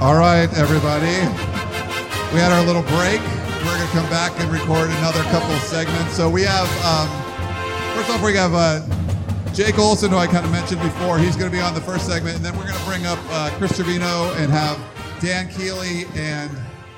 All right, everybody. We had our little break. We're going to come back and record another couple segments. So we have, um, first off, we have uh, Jake Olson, who I kind of mentioned before. He's going to be on the first segment. And then we're going to bring up uh, Chris Trevino and have Dan Keeley and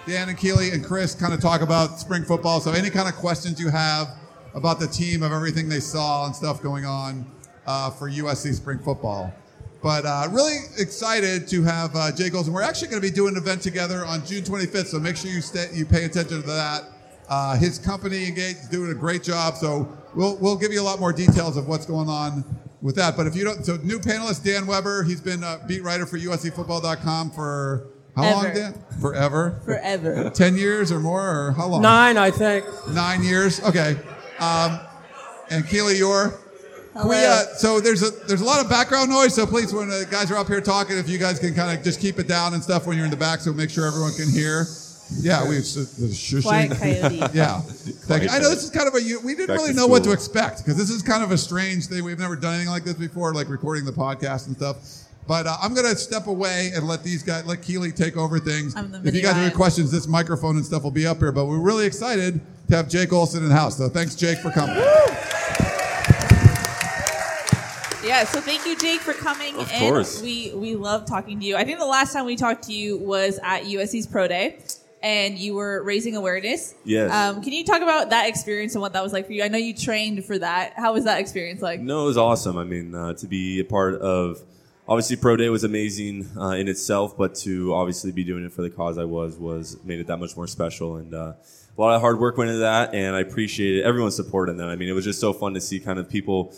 Dan and Keeley and Chris kind of talk about spring football. So any kind of questions you have about the team, of everything they saw and stuff going on uh, for USC spring football. But uh, really excited to have uh, Jake Olson. We're actually going to be doing an event together on June 25th, so make sure you stay, you pay attention to that. Uh, his company Engage is doing a great job, so we'll we'll give you a lot more details of what's going on with that. But if you don't, so new panelist Dan Weber, he's been a beat writer for USCFootball.com for how Ever. long, Dan? Forever. Forever. Ten years or more, or how long? Nine, I think. Nine years. Okay. Um, and Keely, you're. Hello. We, uh, so there's a there's a lot of background noise. So please, when the guys are up here talking, if you guys can kind of just keep it down and stuff when you're in the back, so make sure everyone can hear. Yeah, we it's, it's shushing. Quiet coyote. Yeah, Thank you. I know this is kind of a we didn't Back really to know what to school. expect because this is kind of a strange thing. We've never done anything like this before, like recording the podcast and stuff. But uh, I'm gonna step away and let these guys, let Keely take over things. I'm the if you mini guys have any questions, this microphone and stuff will be up here. But we're really excited to have Jake Olson in the house. So thanks, Jake, for coming. Yeah, so thank you, Jake, for coming Of in. course. We we love talking to you. I think the last time we talked to you was at USC's Pro Day, and you were raising awareness. Yes. Um, can you talk about that experience and what that was like for you? I know you trained for that. How was that experience like? No, it was awesome. I mean, uh, to be a part of, obviously, Pro Day was amazing uh, in itself, but to obviously be doing it for the cause I was was made it that much more special. And uh, a lot of hard work went into that, and I appreciated everyone's support in that. I mean, it was just so fun to see kind of people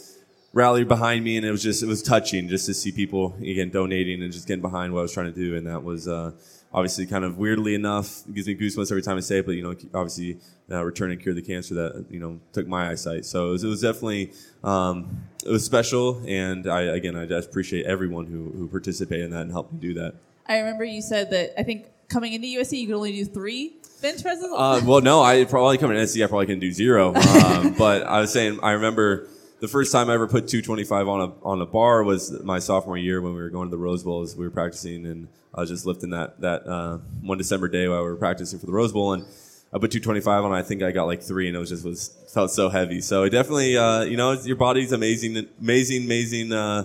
rally behind me, and it was just it was touching just to see people again donating and just getting behind what I was trying to do, and that was. Uh, Obviously, kind of weirdly enough, it gives me goosebumps every time I say it. But you know, obviously, uh, return and cure the cancer that you know took my eyesight. So it was, it was definitely um, it was special, and I again I just appreciate everyone who who participated in that and helped me do that. I remember you said that I think coming into USC you could only do three bench presses. Uh, well, no, I probably coming to NC, I probably can do zero. Um, but I was saying, I remember the first time I ever put 225 on a on a bar was my sophomore year when we were going to the Rose Bowl. As we were practicing, and I was just lifting that that uh, one December day while we were practicing for the Rose Bowl, and I put 225 on. I think I got like three, and it was just was felt so heavy. So it definitely, uh, you know, your body's amazing, amazing, amazing. Uh,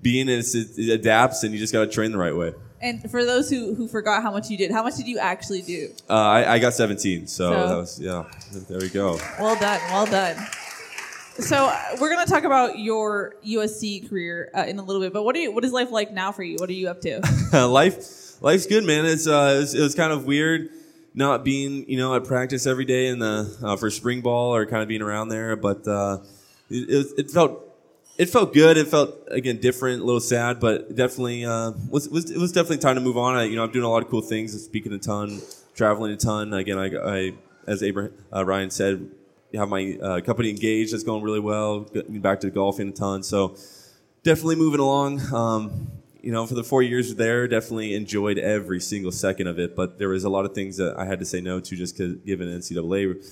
being and it adapts, and you just got to train the right way. and for those who who forgot how much you did, how much did you actually do? Uh, I, I got 17, so, So- that was yeah. There we go. Well done, well done. So uh, we're going to talk about your USC career uh, in a little bit, but what are you, what is life like now for you? What are you up to? life life's good man it's uh it was, it was kind of weird not being you know at practice every day in the uh, for spring ball or kind of being around there but uh it, it, it felt it felt good it felt again different a little sad but definitely uh was, was it was definitely time to move on I, you know i'm doing a lot of cool things speaking a ton traveling a ton again i, I as Abraham, uh, ryan said have my uh, company engaged that's going really well getting back to golfing a ton so definitely moving along. Um, you know, for the four years there, definitely enjoyed every single second of it. But there was a lot of things that I had to say no to just given NCAA,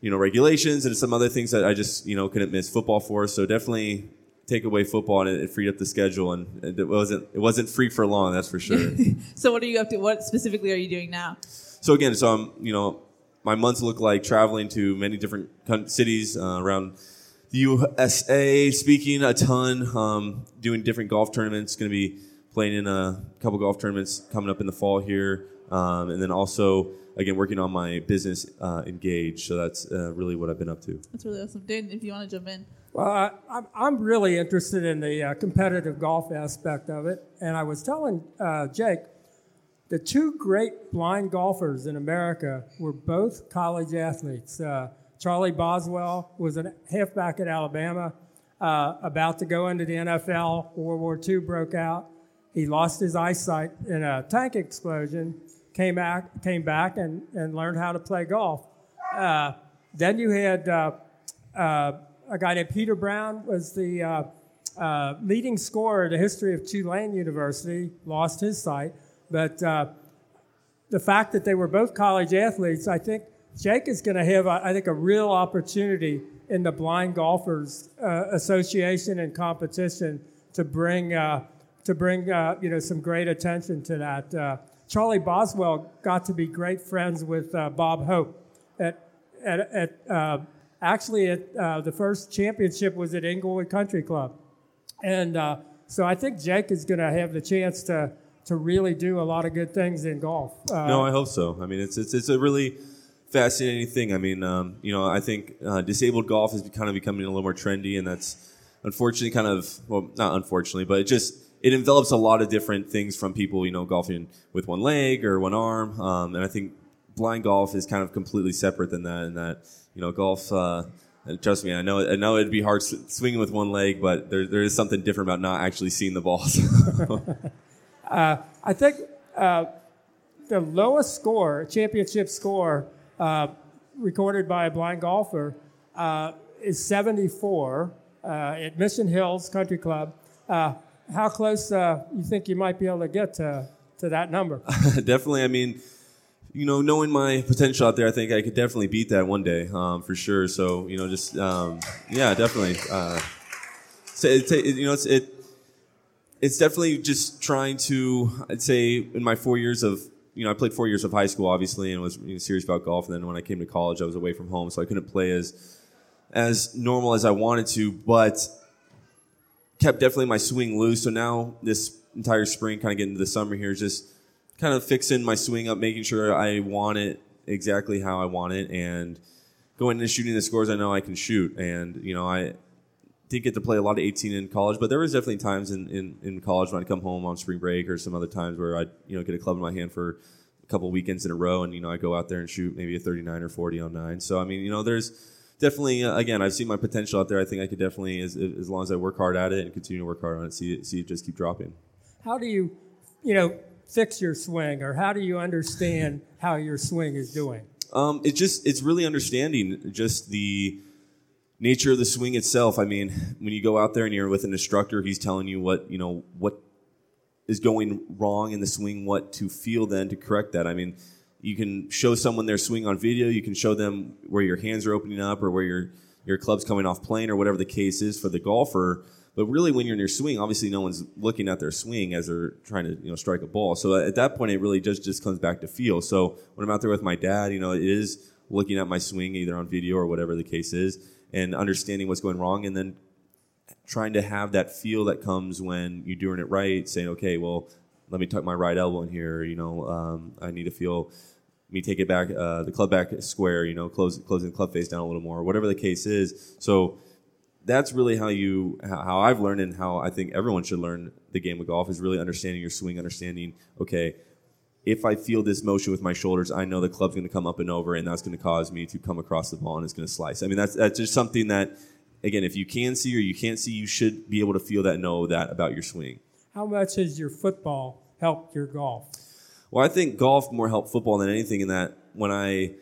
you know, regulations and some other things that I just you know couldn't miss football for. So definitely take away football and it, it freed up the schedule and it wasn't it wasn't free for long. That's for sure. so what are you up to? What specifically are you doing now? So again, so I'm, you know, my months look like traveling to many different cities uh, around the USA, speaking a ton, um, doing different golf tournaments. Going to be playing in a couple golf tournaments coming up in the fall here, um, and then also again working on my business uh, engage. So that's uh, really what I've been up to. That's really awesome. Dan, if you want to jump in. Well, I, I'm, I'm really interested in the uh, competitive golf aspect of it. And I was telling uh, Jake, the two great blind golfers in America were both college athletes. Uh, Charlie Boswell was a halfback at Alabama, uh, about to go into the NFL. World War II broke out. He lost his eyesight in a tank explosion, came back, came back and, and learned how to play golf. Uh, then you had uh, uh, a guy named Peter Brown was the uh, leading scorer in the history of Tulane University, lost his sight. But uh, the fact that they were both college athletes, I think Jake is going to have, I think, a real opportunity in the Blind Golfers uh, Association and competition to bring, uh, to bring uh, you know, some great attention to that. Uh, Charlie Boswell got to be great friends with uh, Bob Hope at, at, at uh, actually at the first championship was at Inglewood Country Club. And so I think Jake is going to have the chance to, to really do a lot of good things in golf. no, I hope so. I mean, it's, it's, it's a really fascinating thing. I mean, um, you know, I think uh, disabled golf is kind of becoming a little more trendy, and that's unfortunately kind of well, not unfortunately, but it just it envelops a lot of different things from people, you know, golfing with one leg or one arm, um, and I think blind golf is kind of completely separate than that. And that you know, golf. Uh, trust me, I know. I know it'd be hard swinging with one leg, but there, there is something different about not actually seeing the balls. uh, I think uh, the lowest score, championship score uh, recorded by a blind golfer, uh, is 74 uh, at Mission Hills Country Club. Uh, how close you think you might be able to get to, to that number? definitely. I mean, you know, knowing my potential out there, I think I could definitely beat that one day um, for sure. So, you know, just um, yeah, definitely. so it, you know, it, it's definitely just trying to. I'd say in my four years of you know, I played four years of high school, obviously, and was you know, serious about golf. And then when I came to college, I was away from home, so I couldn't play as as normal as I wanted to, but kept definitely my swing loose. So now this entire spring, kind of getting into the summer here, is just kind of fixing my swing up, making sure I want it exactly how I want it, and going into shooting the scores I know I can shoot. And you know, I did get to play a lot of 18 in college, but there was definitely times in, in, in college when I'd come home on spring break or some other times where I'd you know get a club in my hand for a couple weekends in a row, and you know I go out there and shoot maybe a 39 or 40 on nine. So I mean, you know, there's definitely uh, again I've seen my potential out there. I think I could definitely, as, as long as I work hard at it and continue to work hard on it, see it, see it just keep dropping. How do you, you know, fix your swing, or how do you understand how your swing is doing? Um, it's just it's really understanding just the nature of the swing itself. I mean, when you go out there and you're with an instructor, he's telling you what you know what is going wrong in the swing, what to feel then to correct that. I mean, you can show someone their swing on video. You can show them where your hands are opening up or where your your club's coming off plane or whatever the case is for the golfer. But really, when you're in your swing, obviously no one's looking at their swing as they're trying to you know strike a ball. So at that point, it really just just comes back to feel. So when I'm out there with my dad, you know, it is looking at my swing either on video or whatever the case is and understanding what's going wrong and then trying to have that feel that comes when you're doing it right saying okay well let me tuck my right elbow in here you know um, i need to feel me take it back uh, the club back square you know close, closing the club face down a little more whatever the case is. So that's really how you how i've learned and how i think everyone should learn the game of golf is really understanding your swing understanding okay if I feel this motion with my shoulders, I know the club's going to come up and over, and that's going to cause me to come across the ball and it's going to slice. I mean, that's that's just something that, again, if you can see or you can't see, you should be able to feel that, know that about your swing. How much has your football helped your golf? Well, I think golf more helped football than anything. In that, when I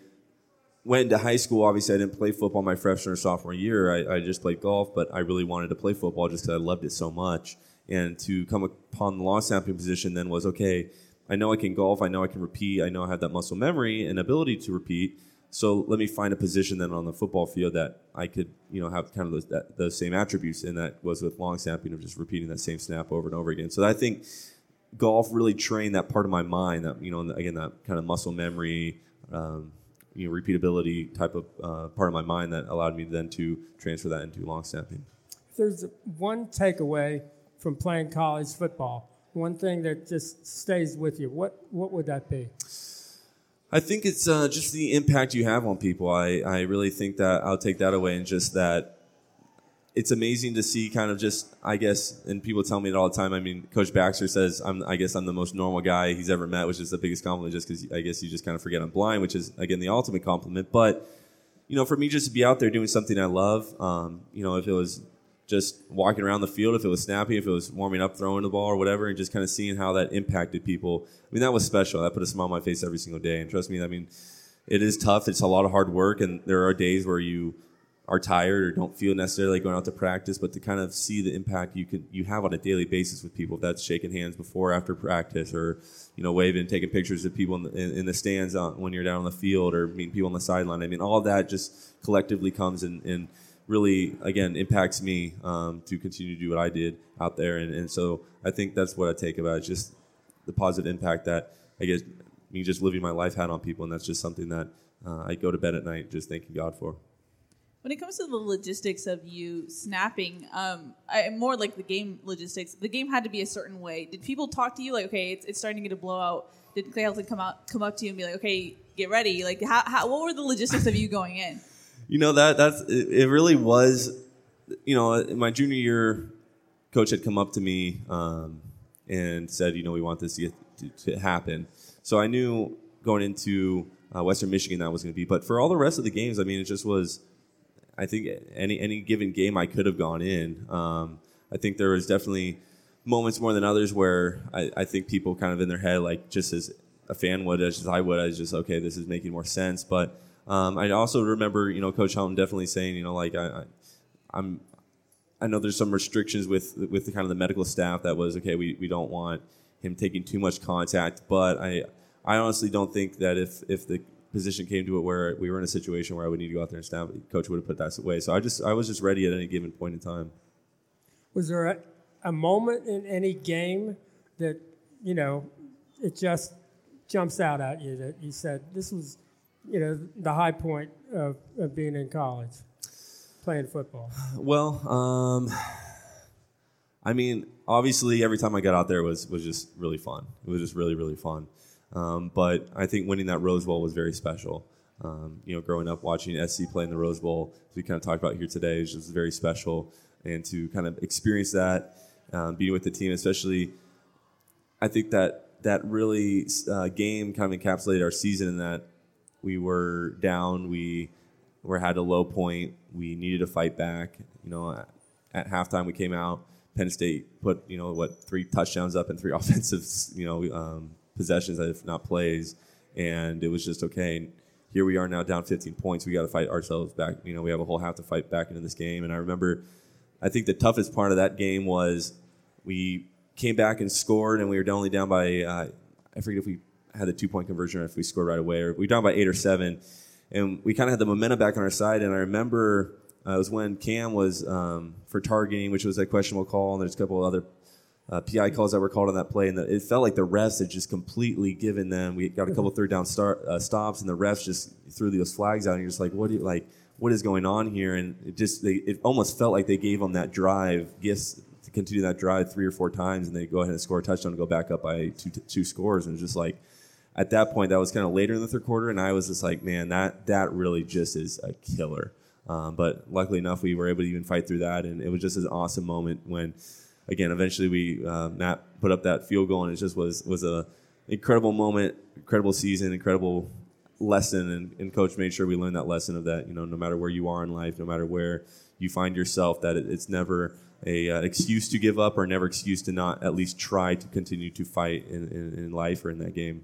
went into high school, obviously I didn't play football my freshman or sophomore year. I, I just played golf, but I really wanted to play football just because I loved it so much. And to come upon the long snapping position then was okay I know I can golf. I know I can repeat. I know I have that muscle memory and ability to repeat. So let me find a position then on the football field that I could, you know, have kind of those, that, those same attributes, and that was with long snapping of just repeating that same snap over and over again. So I think golf really trained that part of my mind, that you know, again, that kind of muscle memory, um, you know, repeatability type of uh, part of my mind that allowed me then to transfer that into long snapping. If there's one takeaway from playing college football, one thing that just stays with you, what what would that be? I think it's uh, just the impact you have on people. I, I really think that I'll take that away and just that it's amazing to see kind of just I guess and people tell me it all the time. I mean, Coach Baxter says I'm I guess I'm the most normal guy he's ever met, which is the biggest compliment. Just because I guess you just kind of forget I'm blind, which is again the ultimate compliment. But you know, for me just to be out there doing something I love, um, you know, if it was just walking around the field if it was snappy, if it was warming up, throwing the ball or whatever, and just kind of seeing how that impacted people. I mean, that was special. That put a smile on my face every single day. And trust me, I mean, it is tough. It's a lot of hard work, and there are days where you are tired or don't feel necessarily going out to practice, but to kind of see the impact you can you have on a daily basis with people. If that's shaking hands before, after practice, or you know waving, taking pictures of people in the, in, in the stands on, when you're down on the field, or meeting people on the sideline. I mean, all that just collectively comes and really again impacts me um, to continue to do what I did out there, and, and so I think that's what I take about it, just the positive impact that I guess me just living my life had on people, and that's just something that uh, I go to bed at night just thanking God for. When it comes to the logistics of you snapping, um, I, more like the game logistics, the game had to be a certain way. Did people talk to you like, okay, it's, it's starting to get a blowout? Did Clay Helton come out, come up to you and be like, okay, get ready? Like, how, how, what were the logistics of you going in? You know that that's it, really was. You know, my junior year, coach had come up to me um, and said, you know, we want this to, to happen. So I knew going into uh, Western Michigan that was going to be. But for all the rest of the games, I mean, it just was I think any any given game I could have gone in. Um, I think there was definitely moments more than others where I, I, think people kind of in their head like just as a fan would as I would I was just okay this is making more sense. But um, I also remember you know Coach Helton definitely saying you know like I, I I'm I know there's some restrictions with with the kind of the medical staff that was okay we, we don't want him taking too much contact but I I honestly don't think that if if the position came to it where we were in a situation where I would need to go out there and snap, coach would have put that away. So I just I was just ready at any given point in time. Was there a, a moment in any game that you know it just jumps out at you that you said this was you know the high point of, of being in college playing football? Well, um, I mean, obviously every time I got out there was was just really fun. It was just really really fun. Um, but I think winning that Rose Bowl was very special. Um, you know, growing up watching SC play in the Rose Bowl, as we kind of talked about here today, is just very special. And to kind of experience that, um, being with the team, especially, I think that that really uh, game kind of encapsulated our season in that we were down, we were had a low point, we needed to fight back. You know, at, at halftime we came out. Penn State put you know what three touchdowns up and three offensive you know um, possessions, if not plays. And it was just okay. Here we are now down 15 points. We got to fight ourselves back. You know, we have a whole half to fight back into this game. And I remember, I think the toughest part of that game was we came back and scored, and we were only down by uh, I forget if we had the two point conversion if we scored right away, or we were down by eight or seven, and we kind of had the momentum back on our side. And I remember uh, it was when Cam was um, for targeting, which was a questionable call, and there's a couple of other uh, PI calls that were called on that play, and the, it felt like the refs had just completely given them. We got a couple third down start, uh, stops, and the refs just threw those flags out. And you're just like, what do you like? What is going on here? And it just they, it almost felt like they gave them that drive, gifts to continue that drive three or four times, and they go ahead and score a touchdown and go back up by two two scores. And just like at that point, that was kind of later in the third quarter, and I was just like, man, that that really just is a killer. Um, but luckily enough, we were able to even fight through that, and it was just an awesome moment when again, eventually we uh, Matt put up that field goal, and it just was was a incredible moment, incredible season, incredible lesson, and, and coach made sure we learned that lesson of that. You know, no matter where you are in life, no matter where you find yourself, that it, it's never a uh, excuse to give up or never excuse to not at least try to continue to fight in, in, in life or in that game.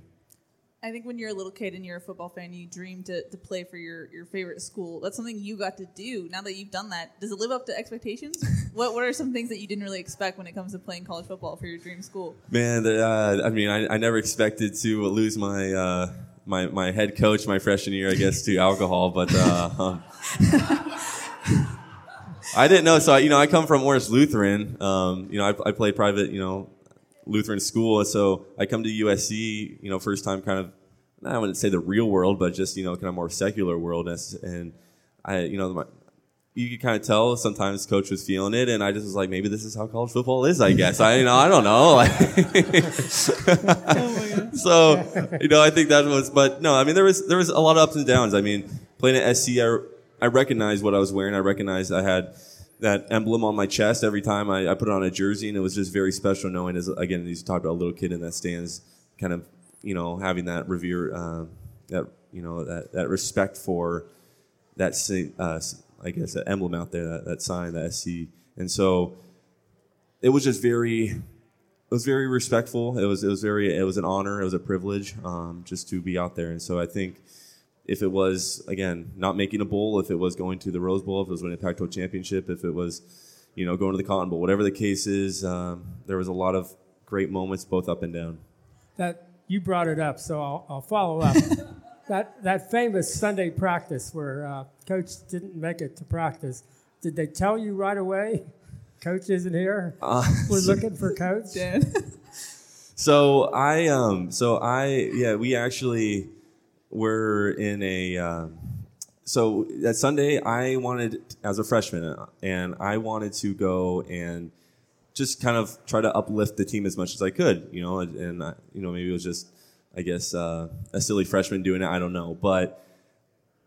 I think when you're a little kid and you're a football fan, you dream to, to play for your, your favorite school. That's something you got to do. Now that you've done that, does it live up to expectations? what What are some things that you didn't really expect when it comes to playing college football for your dream school? Man, uh, I mean, I, I never expected to lose my uh, my my head coach my freshman year, I guess, to alcohol, but. Uh, I didn't know. So, you know, I come from Orange Lutheran. Um, you know, I, I played private, you know, Lutheran school. and So I come to USC, you know, first time kind of, I wouldn't say the real world, but just, you know, kind of more secular world. And I, you know, my, you could kind of tell sometimes coach was feeling it. And I just was like, maybe this is how college football is, I guess. I, you know, I don't know. oh so, you know, I think that was, but no, I mean, there was, there was a lot of ups and downs. I mean, playing at SC, I, I recognized what I was wearing. I recognized I had, that emblem on my chest every time I, I, put it on a jersey, and it was just very special knowing, as again, as you talked about a little kid in that stands, kind of, you know, having that revere, uh, that you know, that that respect for that, uh, I guess, that emblem out there, that, that sign, that SC and so it was just very it was very respectful. It was it was very it was an honor. It was a privilege um, just to be out there. And so I think if it was again not making a bowl, if it was going to the Rose Bowl, if it was winning a Pac-12 championship, if it was you know going to the Cotton Bowl, whatever the case is, um, there was a lot of great moments both up and down. That you brought it up, so I'll, I'll follow up. that that famous Sunday practice where uh, coach didn't make it to practice. Did they tell you right away? Coach isn't here. Uh, We're looking for coach. Dan. So I um so I yeah we actually were in a um, so that Sunday I wanted as a freshman and I wanted to go and just kind of try to uplift the team as much as I could you know and, and uh, you know maybe it was just I guess uh, a silly freshman doing it I don't know but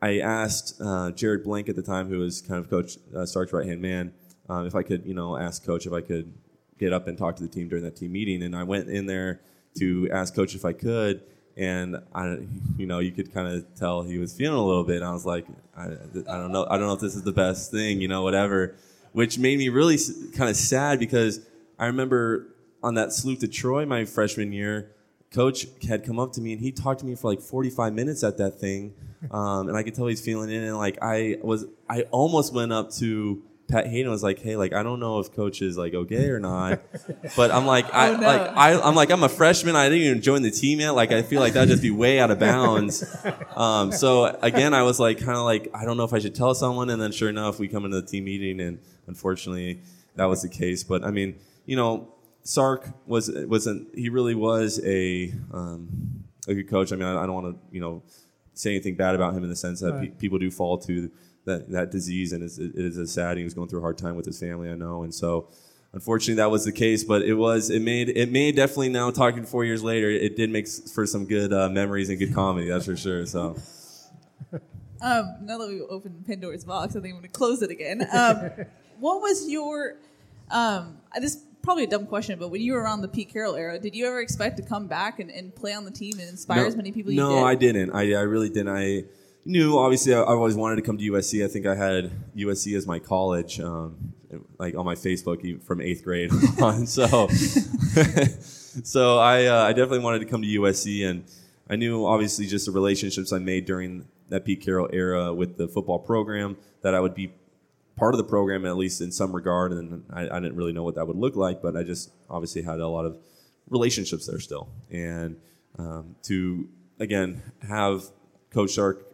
I asked uh, Jared Blank at the time who was kind of coach uh, Sark's right hand man um, if I could you know ask coach if I could get up and talk to the team during that team meeting. And I went in there to ask coach if I could. And I, you know, you could kind of tell he was feeling a little bit. And I was like, I, I don't know, I don't know if this is the best thing, you know, whatever. Which made me really kind of sad because I remember on that salute to Troy my freshman year, coach had come up to me and he talked to me for like 45 minutes at that thing. Um, and I could tell he's feeling it. And like, I was, I almost went up to Pat Haden was like, "Hey, like I don't know if coach is like okay or not," but I'm like, I Oh, no. like I, I'm like I'm a freshman. I didn't even join the team yet. Like I feel like that'd just be way out of bounds. Um, so again, I was like, kind of like I don't know if I should tell someone. And then sure enough, we come into the team meeting, and unfortunately, that was the case. But I mean, you know, Sark was wasn't he really was a um, a good coach. I mean, I, I don't want to you know say anything bad about him in the sense that Right. pe- people do fall to that, that disease, and it's, it is a sad. He was going through a hard time with his family, I know, and so unfortunately that was the case. But it was it made it made definitely now talking four years later, it did make for some good uh, memories and good comedy. That's for sure. So Um, now that we've opened Pandora's box, I think I'm going to close it again. Um, what was your? Um, this is probably a dumb question, but when you were around the Pete Carroll era, did you ever expect to come back and, and play on the team and inspire no, as many people? No, you did? I didn't. I, I really didn't. I knew obviously I, I always wanted to come to USC. I think I had USC as my college, um, like on my Facebook from eighth grade on. So, so I uh, I definitely wanted to come to USC, and I knew obviously just the relationships I made during that Pete Carroll era with the football program that I would be part of the program at least in some regard, and I, I didn't really know what that would look like, but I just obviously had a lot of relationships there still, and um, to again have Coach Sark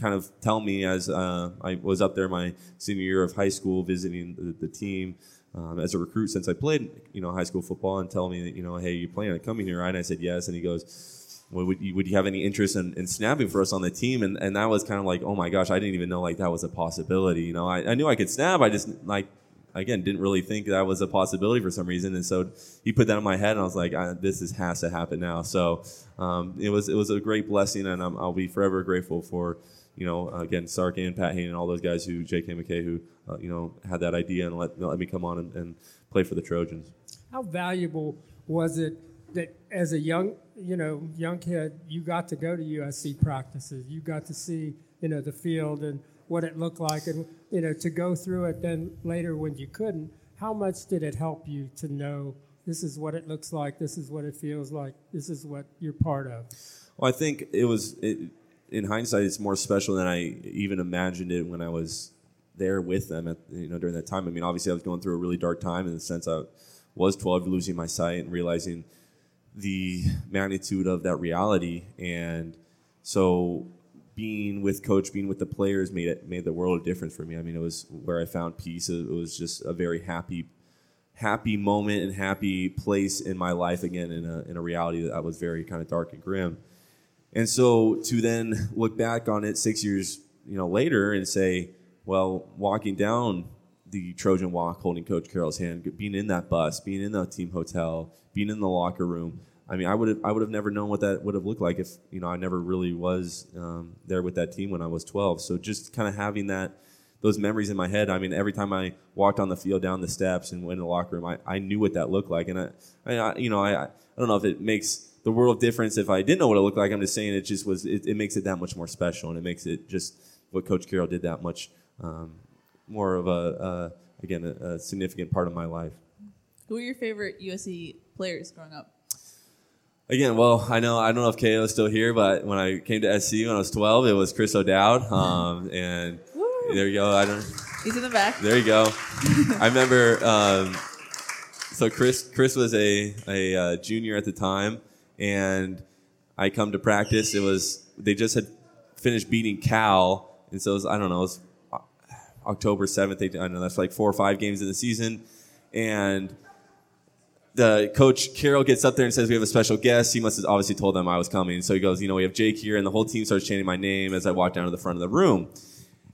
kind of tell me as uh, I was up there my senior year of high school visiting the, the team um, as a recruit since I played you know high school football and tell me that you know hey you planning on coming here right? And I said yes. And he goes well, would you, would you have any interest in, in snapping for us on the team? And, and that was kind of like oh my gosh I didn't even know like that was a possibility you know? I, I knew I could snap I just like again didn't really think that was a possibility for some reason and so he put that in my head and I was like I, this is, has to happen now so um, it was it was a great blessing and I'm, I'll be forever grateful for you know again Sark and Pat Haden and all those guys who J.K. McKay who uh, you know had that idea and let, let me come on and, and play for the Trojans. How valuable was it that as a young, you know, young kid, you got to go to USC practices, you got to see, you know, the field and what it looked like, and you know, to go through it. Then later, when you couldn't, how much did it help you to know this is what it looks like, this is what it feels like, this is what you're part of? Well, I think it was it, in hindsight, it's more special than I even imagined it when I was there with them at you know during that time. I mean, obviously, I was going through a really dark time in the sense I was 12, losing my sight, and realizing the magnitude of that reality. And so, being with coach, being with the players, made it made the world of difference for me. I mean, it was where I found peace. It was just a very happy happy moment and happy place in my life again in a, in a reality that was very kind of dark and grim. And so to then look back on it six years, you know, later and say, well, walking down the Trojan walk, holding Coach Carroll's hand, being in that bus, being in the team hotel, being in the locker room. I mean, I would have I would have never known what that would have looked like if you know I never really was um, there with that team when I was 12. So just kind of having that those memories in my head. I mean, every time I walked on the field, down the steps, and went in the locker room, I, I knew what that looked like. And I, I you know, I, I don't know if it makes the world of difference if I didn't know what it looked like. I'm just saying it just was. It, it makes it that much more special, and it makes it just what Coach Carroll did that much um, more of a, again a, a significant part of my life. Who were your favorite USC players growing up? Again, well, I know I don't know if Kayla is still here, but when I came to SC when I was 12, it was Kris O'Dowd, um, and there you go. I don't. He's in the back. There you go. I remember. Um, so Chris, Chris was a a uh, junior at the time, and I come to practice. It was they just had finished beating Cal, and so it was, I don't know. It was October seventh. I don't know. That's like four or five games in the season, and the coach Carroll gets up there and says we have a special guest. He must have obviously told them I was coming. So he goes, you know, we have Jake here, and the whole team starts chanting my name as I walk down to the front of the room.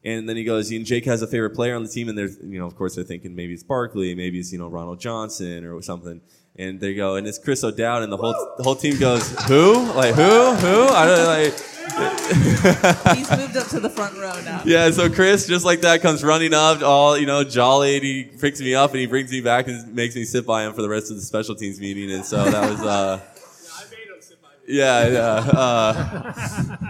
And then he goes, you know, Jake has a favorite player on the team, and there's, you know, of course they're thinking maybe it's Barkley, maybe it's you know Ronald Johnson or something. And they go, and it's Kris O'Dowd, and the whole the whole team goes, who? Like who? Who? I don't like. He's moved up to the front row now. Yeah, so Chris, just like that, comes running up, all you know, jolly, and he picks me up and he brings me back and makes me sit by him for the rest of the special teams meeting. And so that was, uh, yeah, yeah. Uh,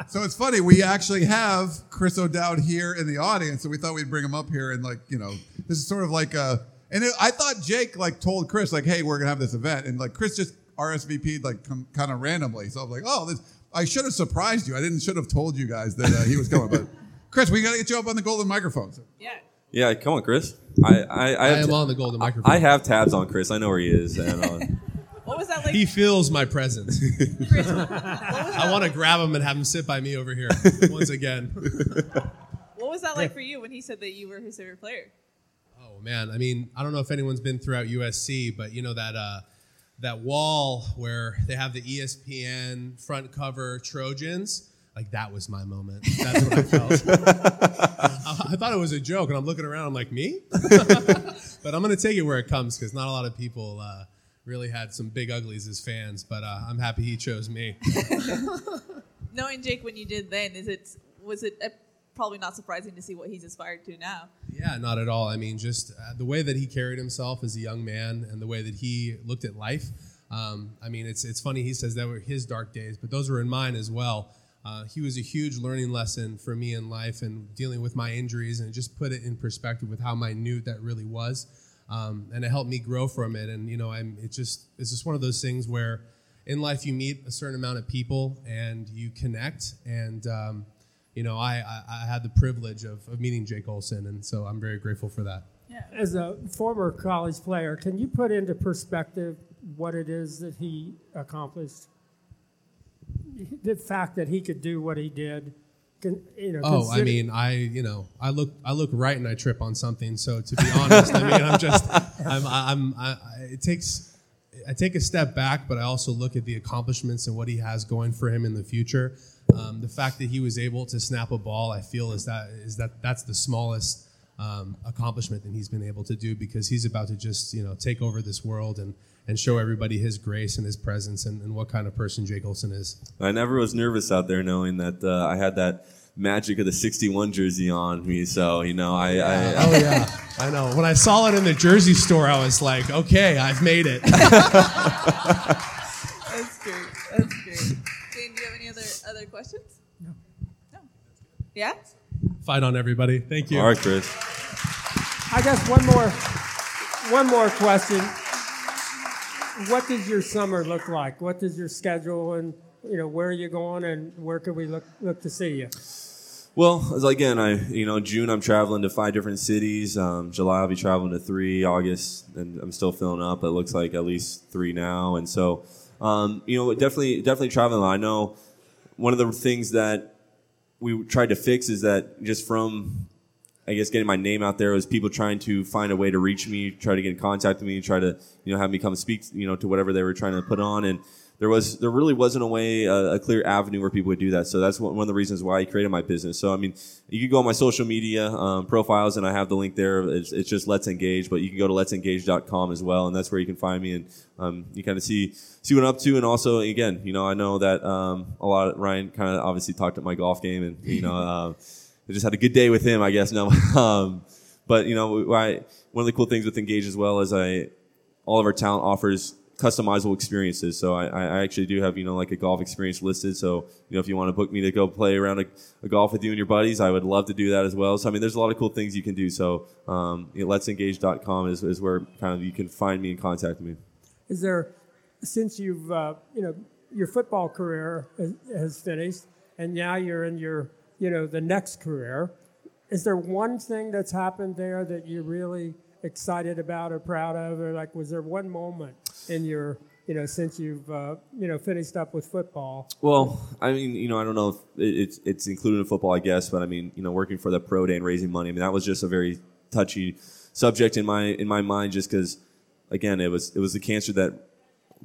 So it's funny. We actually have Kris O'Dowd here in the audience, so we thought we'd bring him up here and like you know, this is sort of like a. And it, I thought Jake like told Chris like, "Hey, we're gonna have this event," and like Chris just RSVP'd like kind of randomly. So I'm like, "Oh, this." I should have surprised you. I didn't should have told you guys that uh, he was coming, but Chris, we gotta get you up on the golden microphones. Yeah. yeah, come on, Chris. I, I, I, I have am ta- on the golden microphone. I have tabs on Chris. I know where he is. And, uh, What was that like? he feels my presence. Chris, what, was I want to grab him and have him sit by me over here once again. what was that like for you when he said that you were his favorite player? Oh man, I mean, I don't know if anyone's been throughout USC, but you know that uh, that wall where they have the ESPN front cover Trojans. Like that was my moment. That's what I felt. I, I thought it was a joke, and I'm looking around. I'm like, me? but I'm gonna take it where it comes because not a lot of people uh, really had some big uglies as fans. But uh, I'm happy he chose me. Knowing Jake when you did then, is it was it uh, probably not surprising to see what he's aspired to now? Yeah, not at all. I mean, just uh, the way that he carried himself as a young man and the way that he looked at life. Um, I mean, it's it's funny he says that were his dark days, but those were in mine as well. Uh, he was a huge learning lesson for me in life and dealing with my injuries, and just put it in perspective with how minute that really was, um, and it helped me grow from it. And you know, I'm it's just it's just one of those things where in life you meet a certain amount of people and you connect and. Um, you know, I, I, I had the privilege of, of meeting Jake Olson, and so I'm very grateful for that. Yeah. As a former college player, can you put into perspective what it is that he accomplished? The fact that he could do what he did. Can, you know, Oh, I mean, I you know, I look I look right and I trip on something. So to be honest, I mean, I'm just I'm I'm I, I, it takes I take a step back, but I also look at the accomplishments and what he has going for him in the future. Um, the fact that he was able to snap a ball, I feel is that is that that's the smallest um, accomplishment that he's been able to do because he's about to just you know take over this world and and show everybody his grace and his presence and, and what kind of person Jake Olson is. I never was nervous out there knowing that uh, I had that magic of the 61 jersey on me. So, you know, I, I, Oh yeah, I know. When I saw it in the jersey store, I was like, okay, I've made it. That's great. That's great. Jane, do you have any other other questions? No. No. Yeah. Fight on, everybody. Thank you. all right, Chris. I guess one more, one more question. What does your summer look like? What does your schedule and you know where are you going and where can we look look to see you? Well, as again, I you know June I'm traveling to five different cities. Um, July I'll be traveling to three. August, and I'm still filling up. It looks like at least three now, and so um, you know definitely definitely traveling. I know one of the things that we tried to fix is that just from I guess getting my name out there was people trying to find a way to reach me, try to get in contact with me, try to you know have me come speak you know to whatever they were trying to put on, and there was there really wasn't a way a, a clear avenue where people would do that. So that's one, one of the reasons why I created my business. So I mean, you can go on my social media um, profiles, and I have the link there. It's, it's just Let's Engage, but you can go to letsengage.com as well, and that's where you can find me and um, you kind of see see what I'm up to. And also, again, you know, I know that um, a lot. Of, Ryan kind of obviously talked at my golf game, and you know. Uh, I just had a good day with him, I guess. No, um, but you know, I, one of the cool things with Engage as well is I, all of our talent offers customizable experiences. So I, I actually do have, you know, like a golf experience listed. So, you know, if you want to book me to go play around a, a golf with you and your buddies, I would love to do that as well. So, I mean, there's a lot of cool things you can do. So, um, you know, letsengage.com is, is where kind of you can find me and contact me. Is there, since you've, uh, you know, your football career has, has finished and now you're in your, you know, the next career, is there one thing that's happened there that you're really excited about or proud of? Or like, was there one moment in your, you know, since you've, uh, you know, finished up with football? Well, I mean, you know, I don't know if it's it's included in football, I guess, but I mean, you know, working for the pro day and raising money, I mean, that was just a very touchy subject in my in my mind, just because, again, it was it was the cancer that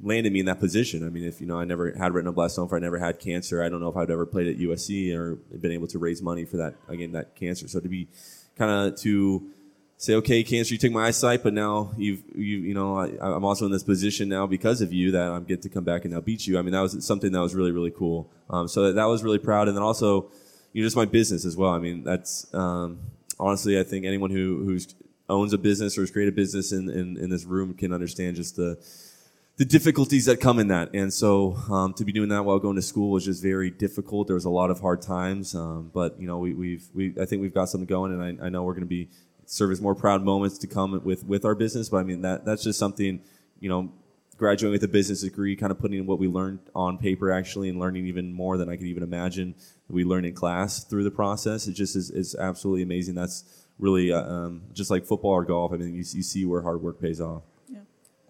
landed me in that position. I mean, if you know, I never had written a blessed if I never had cancer, I don't know if I'd ever played at USC or been able to raise money for that again that cancer. So to be kind of to say, okay, cancer, you took my eyesight, but now you've, you, you know, I, I'm also in this position now because of you that I'm get to come back and now beat you. I mean, that was something that was really, really cool. Um, so that, that, was really proud. And then also, you know, just my business as well. I mean, that's, um, honestly, I think anyone who, who's owns a business or has created a business in, in, in this room can understand just the, the difficulties that come in that. And so um, to be doing that while going to school was just very difficult. There was a lot of hard times, um, but you know we, we've we I think we've got something going, and I, I know we're going to be serve as more proud moments to come with with our business. But I mean that that's just something, you know, graduating with a business degree, kind of putting what we learned on paper actually, and learning even more than I could even imagine we learned in class through the process. It just is, is absolutely amazing. That's really uh, um, just like football or golf. I mean, you, you see where hard work pays off. Yeah.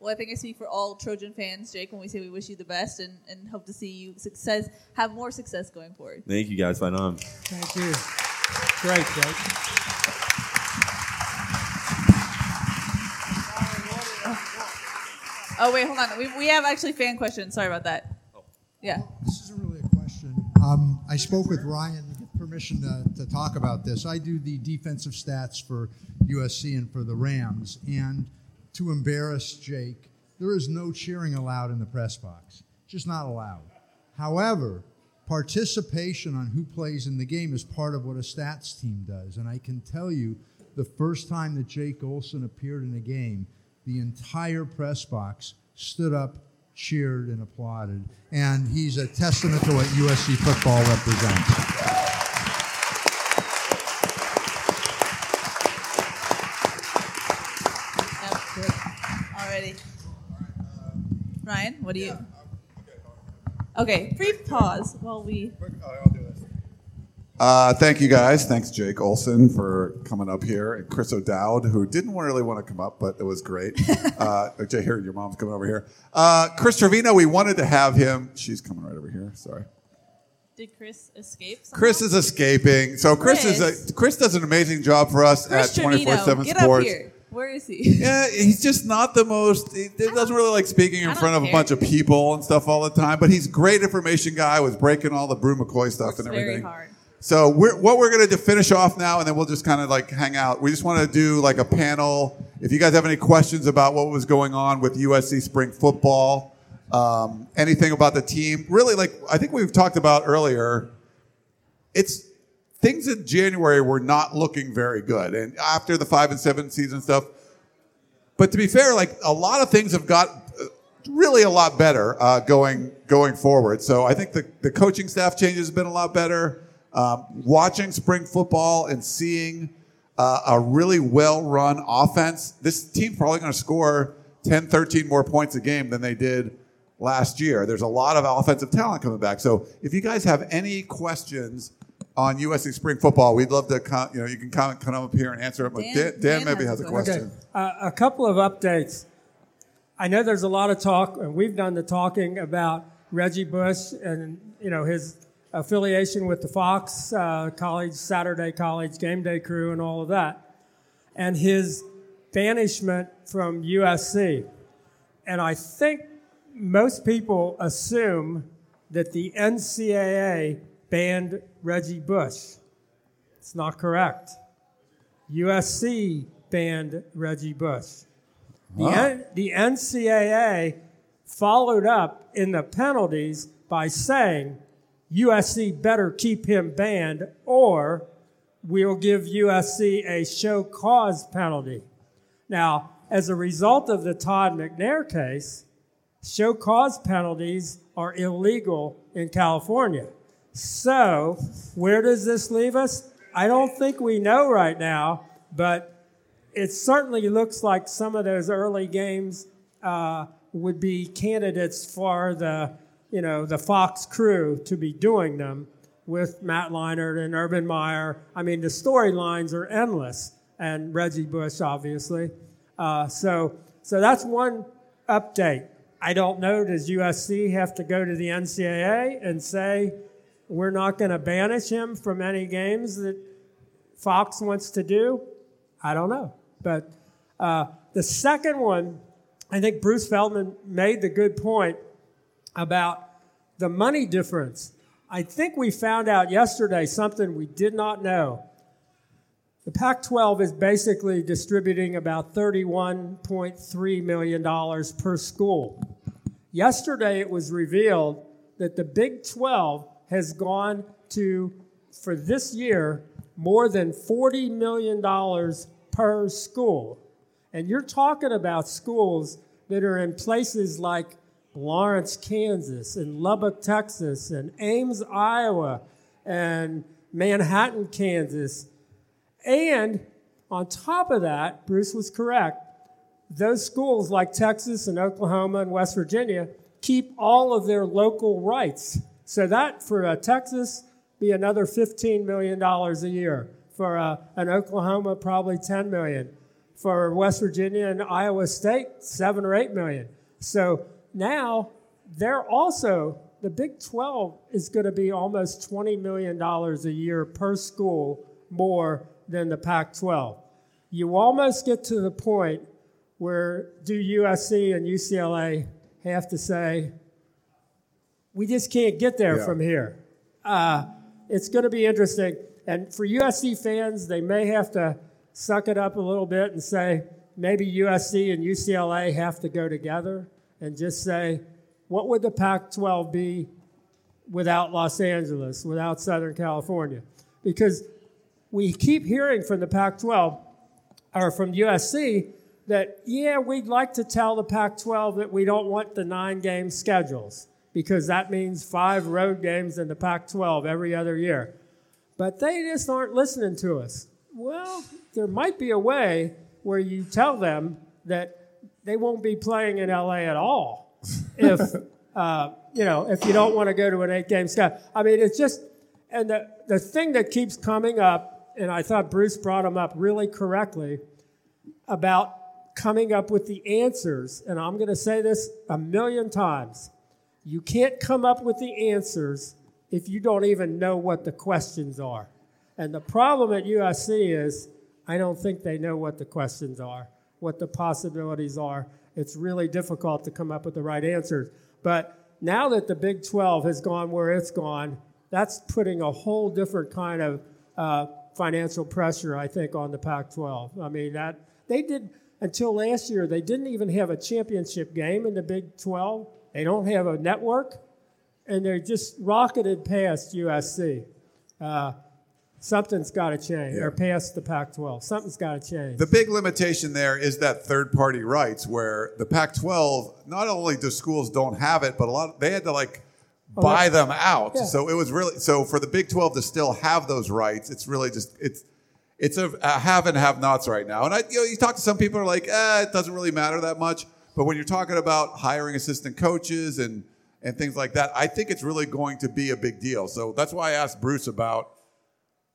Well, I think I speak for all Trojan fans, Jake, when we say we wish you the best and, and hope to see you success, have more success going forward. Thank you, guys. Fight on. Thank you. Great, Jake. Oh wait, hold on. We, we have actually fan questions. Sorry about that. Yeah. This isn't really a question. Um, I spoke with Ryan to get permission to, to talk about this. I do the defensive stats for USC and for the Rams, and to embarrass Jake, there is no cheering allowed in the press box. Just not allowed. However, participation on who plays in the game is part of what a stats team does. And I can tell you, the first time that Jake Olson appeared in a game, the entire press box stood up, cheered, and applauded. And he's a testament to what USC football represents. Already. Ryan, what do you? Okay, brief pause while we. Uh, thank you guys. Thanks, Jake Olson, for coming up here, and Kris O'Dowd, who didn't really want to come up, but it was great. uh, Jay, here, your mom's coming over here. Uh, Chris Trevino, we wanted to have him. She's coming right over here. Sorry. Did Chris escape? Somehow? Chris is escaping. So Chris, Chris. is a, Chris does an amazing job for us Chris at twenty four Trevino, seven get Sports. up here. Where is he? Yeah, he's just not the most. He doesn't really like speaking in front of a bunch of people and stuff all the time. But he's great information guy. Was breaking all the Bru McCoy stuff Works and very everything. hard. So we're, what we're going to finish off now, and then we'll just kind of like hang out. We just want to do like a panel. If you guys have any questions about what was going on with USC spring football, um, anything about the team, really, like I think we've talked about earlier, it's things in January were not looking very good, and after the five and seven season stuff. But to be fair, like a lot of things have got uh, really a lot better uh, going going forward. So I think the, the coaching staff changes have been a lot better. Um, watching spring football and seeing uh, a really well run offense, this team's probably going to score 10, 13 more points a game than they did last year. There's a lot of offensive talent coming back. So if you guys have any questions on USC spring football, we'd love to come, you know, you can come, come up here and answer them. But Dan- Dan, Dan, Dan maybe has has a a question. question. Uh, a couple of updates. I know there's a lot of talk, and we've done the talking about Reggie Bush and you know his affiliation with the Fox uh, College Saturday College Game Day Crew and all of that, and his banishment from USC. And I think most people assume that the NCAA banned Reggie Bush. It's not correct. USC banned Reggie Bush. The, N- the NCAA followed up in the penalties by saying USC better keep him banned or we'll give USC a show cause penalty. Now, as a result of the Todd McNair case, show cause penalties are illegal in California. So, where does this leave us? I don't think we know right now, but it certainly looks like some of those early games uh, would be candidates for the, you know, the Fox crew to be doing them with Matt Leinart and Urban Meyer. I mean, the storylines are endless, and Reggie Bush, obviously. Uh, so, so that's one update. I don't know. Does USC have to go to the NCAA and say we're not going to banish him from any games that Fox wants to do? I don't know. But uh, the second one, I think Bruce Feldman made the good point about the money difference. I think we found out yesterday something we did not know. The Pac 12 is basically distributing about $31.3 million per school. Yesterday it was revealed that the Big 12 has gone to, for this year, more than $40 million per school. And you're talking about schools that are in places like Lawrence, Kansas, and Lubbock, Texas, and Ames, Iowa, and Manhattan, Kansas. And on top of that, Bruce was correct. Those schools like Texas and Oklahoma and West Virginia keep all of their local rights. So that for Texas be another $15 million a year. For uh, an Oklahoma, probably 10 million. For West Virginia and Iowa State, seven or eight million. So now they're also the Big 12 is going to be almost $20 million a year per school more than the Pac 12. You almost get to the point where do USC and UCLA have to say, we just can't get there Yeah. from here. Uh, it's going to be interesting. And for USC fans, they may have to suck it up a little bit and say, maybe USC and UCLA have to go together and just say, what would the Pac 12 be without Los Angeles, without Southern California? Because we keep hearing from the Pac 12 or from USC that, yeah, we'd like to tell the Pac 12 that we don't want the nine game schedules because that means five road games in the Pac 12 every other year. But they just aren't listening to us. Well, there might be a way where you tell them that they won't be playing in LA at all if uh, you know if you don't want to go to an eight game schedule. I mean, it's just and the the thing that keeps coming up, and I thought Bruce brought them up really correctly about coming up with the answers. And I'm going to say this a million times: you can't come up with the answers if you don't even know what the questions are. And the problem at USC is I don't think they know what the questions are, what the possibilities are. It's really difficult to come up with the right answers. But now that the Big 12 has gone where it's gone, that's putting a whole different kind of uh, financial pressure, I think, on the Pac 12. I mean, that they did until last year, they didn't even have a championship game in the Big 12. They don't have a network, and they're just rocketed past USC. Uh, something's got to change, or past the Pac 12. Something's got to change. The big limitation there is that third party rights, where the Pac 12, not only do schools don't have it, but a lot, they had to like buy them out. Yeah. So it was really, so for the Big 12 to still have those rights, it's really just, it's, it's a, a have and have nots right now. And I, you know, you talk to some people are like, eh, it doesn't really matter that much. But when you're talking about hiring assistant coaches and, and things like that, I think it's really going to be a big deal. So that's why I asked Bruce about,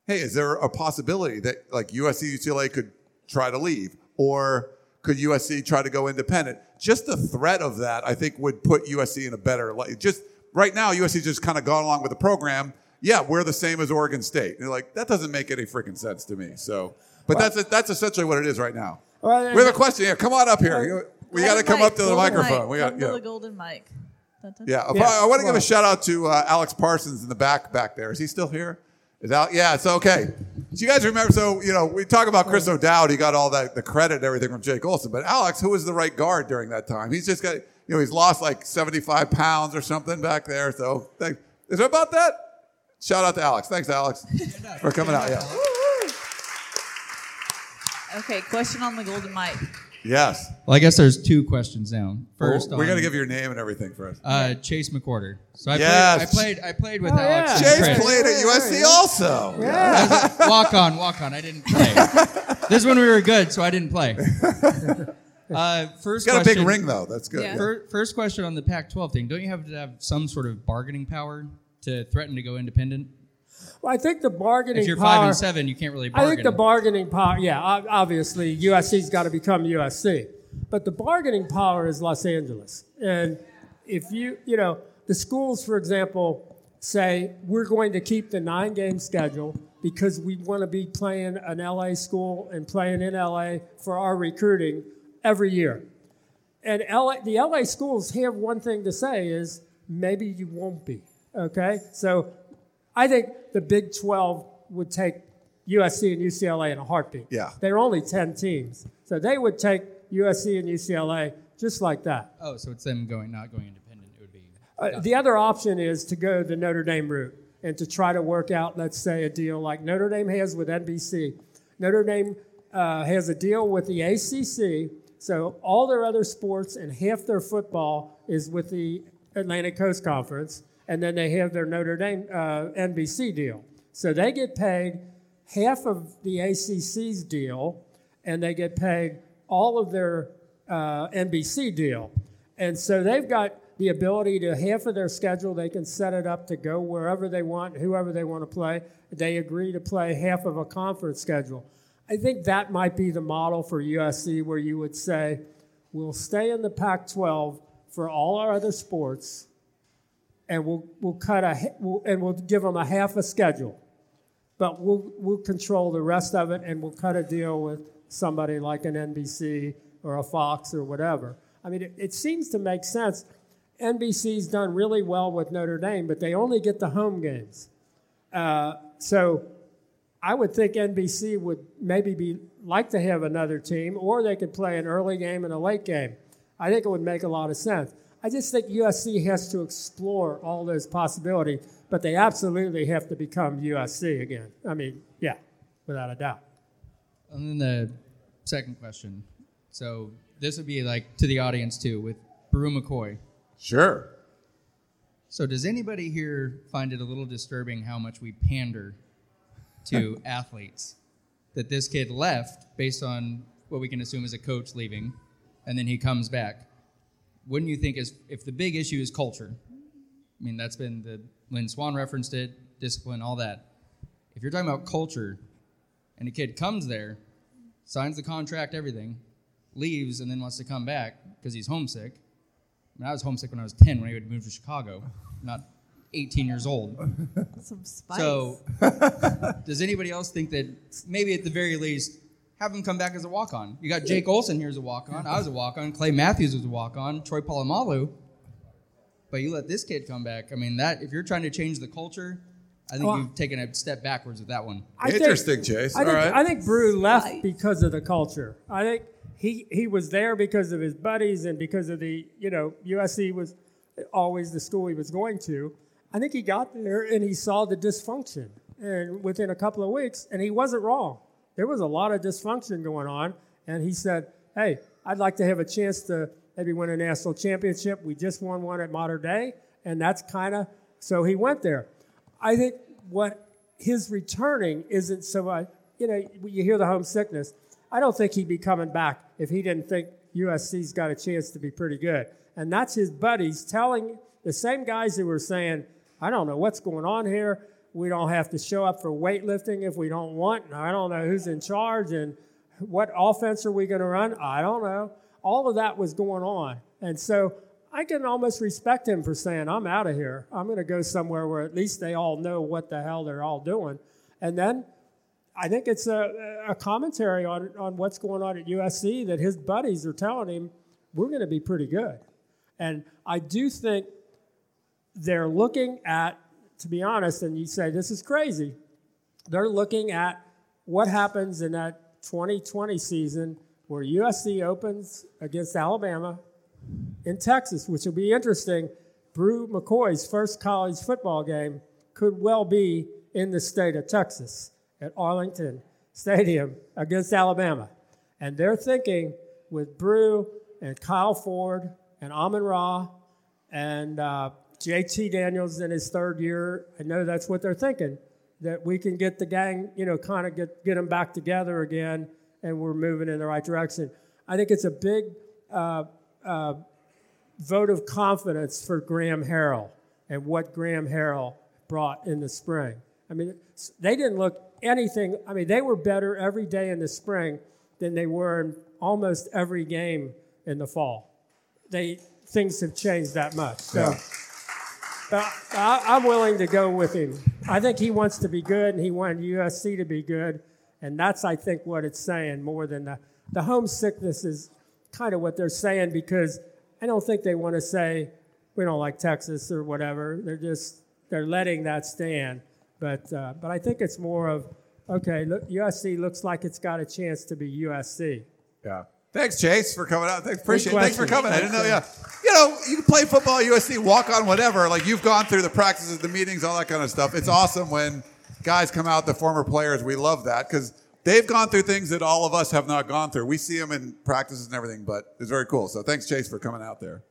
hey, is there a possibility that like USC, UCLA could try to leave, or could USC try to go independent? Just the threat of that, I think, would put USC in a better light. Just right now, USC just kind of gone along with the program. Yeah, we're the same as Oregon State. And you're like, that doesn't make any freaking sense to me. So, but that's that's essentially what it is right now. Well, we have a question. here. come on up here. We got to come up to the microphone. mic. We got yeah. the golden mic. Dun, dun, Yeah. Yeah, I want to give a shout out to uh, Alex Parsons in the back back there. Is he still here? Is? Yeah, it's okay. So you guys remember? So you know, we talk about Kris O'Dowd. He got all that the credit and everything from Jake Olson, but Alex, who was the right guard during that time? He's just got you know he's lost like seventy five pounds or something back there. So thank, is it about that? Shout out to Alex. Thanks, Alex, for coming out. Yeah, Okay, question on the golden mic. Yes. Well, I guess there's two questions now. First, we got to on, give your name and everything first. uh, Chase McWhorter. So I Yes. played. I played. I played with Oh, Alex. yeah. Chase Chris. played at USC also. Yeah. walk on, walk on. I didn't play. this one we were good, so I didn't play. Uh, first Got a big ring though. That's good. Yeah. Fir- First question on the Pac-12 thing. Don't you have to have some sort of bargaining power to threaten to go independent? Well, I think the bargaining power If you're power, five and seven, you can't really bargain. I think the bargaining power, yeah, obviously USC's got to become USC, but the bargaining power is Los Angeles. And if you, you know, the schools, for example, say we're going to keep the nine game schedule because we want to be playing an LA school and playing in LA for our recruiting every year. And LA, the LA schools have one thing to say is maybe you won't be. Okay? So I think the Big 12 would take USC and UCLA in a heartbeat. Yeah. They're only 10 teams. So they would take USC and UCLA just like that. oh, so it's them going, not going independent. It would be. Uh, the other option is to go the Notre Dame route and to try to work out, let's say, a deal like Notre Dame has with NBC. Notre Dame uh, has a deal with the ACC, so all their other sports and half their football is with the Atlantic Coast Conference, and then they have their Notre Dame uh, NBC deal. So they get paid half of the ACC's deal, and they get paid all of their uh, NBC deal. And so they've got the ability to half of their schedule, they can set it up to go wherever they want, whoever they want to play. They agree to play half of a conference schedule. I think that might be the model for USC where you would say, we'll stay in the Pac 12 for all our other sports, and we'll, we'll cut a, we'll, and we'll give them a half a schedule. But we'll, we'll control the rest of it and we'll cut a deal with somebody like an NBC or a Fox or whatever. I mean, it, it seems to make sense. NBC's done really well with Notre Dame, but they only get the home games. Uh, so I would think NBC would maybe be like to have another team, or they could play an early game and a late game. I think it would make a lot of sense. I just think USC has to explore all those possibilities, but they absolutely have to become USC again. I mean, yeah, without a doubt. And then the second question. So this would be like to the audience too, with Bru McCoy. Sure. So does anybody here find it a little disturbing how much we pander to athletes? That this kid left based on what we can assume is a coach leaving, and then he comes back. Wouldn't you think is if the big issue is culture? I mean, that's been the Lynn Swann referenced it, discipline, all that. If you're talking about culture, and a kid comes there, signs the contract, everything, leaves, and then wants to come back because he's homesick. I, mean, I was homesick when I was 10 when I would move to Chicago, not 18 years old. Some spice. So, does anybody else think that maybe at the very least have him come back as a walk on? You got Jake Olson here as a walk on. I was a walk on. Clay Matthews was a walk on. Troy Polamalu. But you let this kid come back. I mean, that if you're trying to change the culture, I think Well- you've taken a step backwards with that one. I think- Interesting, Chase. I think, All right. I think Bru left because of the culture. I think he he was there because of his buddies and because of the you know USC was always the school he was going to. I think he got there and he saw the dysfunction, and within a couple of weeks, and he wasn't wrong. There was a lot of dysfunction going on, and he said, "Hey, I'd like to have a chance to maybe win a national championship. We just won one at Modern Day, and that's kind of so he went there. I think what his returning isn't so much, you know, you hear the homesickness. I don't think he'd be coming back if he didn't think USC's got a chance to be pretty good. And that's his buddies telling the same guys who were saying, I don't know what's going on here. We don't have to show up for weightlifting if we don't want. And I don't know who's in charge and what offense are we going to run? I don't know. All of that was going on. And so I can almost respect him for saying, I'm out of here. I'm going to go somewhere where at least they all know what the hell they're all doing. And then I think it's a, a commentary on, on what's going on at USC that his buddies are telling him, we're going to be pretty good. And I do think they're looking at, to be honest, and you say this is crazy, they're looking at what happens in that 2020 season where USC opens against Alabama in Texas, which will be interesting. Bru McCoy's first college football game could well be in the state of Texas at Arlington Stadium against Alabama. And they're thinking with Bru and Kyle Ford and Amon Ra and uh, JT Daniels in his third year. I know that's what they're thinking that we can get the gang, you know, kind of get, get them back together again and we're moving in the right direction. I think it's a big uh, uh, vote of confidence for Graham Harrell and what Graham Harrell brought in the spring. I mean, they didn't look anything, I mean, they were better every day in the spring than they were in almost every game in the fall. They, things have changed that much. So, Yeah. But I, I'm willing to go with him. I think he wants to be good, and he wanted USC to be good, and that's I think what it's saying more than the the homesickness is kind of what they're saying because I don't think they want to say we don't like Texas or whatever. They're just they're letting that stand. But uh, but I think it's more of okay. Look, USC looks like it's got a chance to be USC. Yeah. Thanks, Chase, for coming out. Thanks, appreciate it. Thanks for question. coming. I didn't know. Yeah. You know, you can play football, USC, walk on, whatever. Like you've gone through the practices, the meetings, all that kind of stuff. It's awesome when guys come out, the former players. We love that because they've gone through things that all of us have not gone through. We see them in practices and everything, but it's very cool. So thanks, Chase, for coming out there.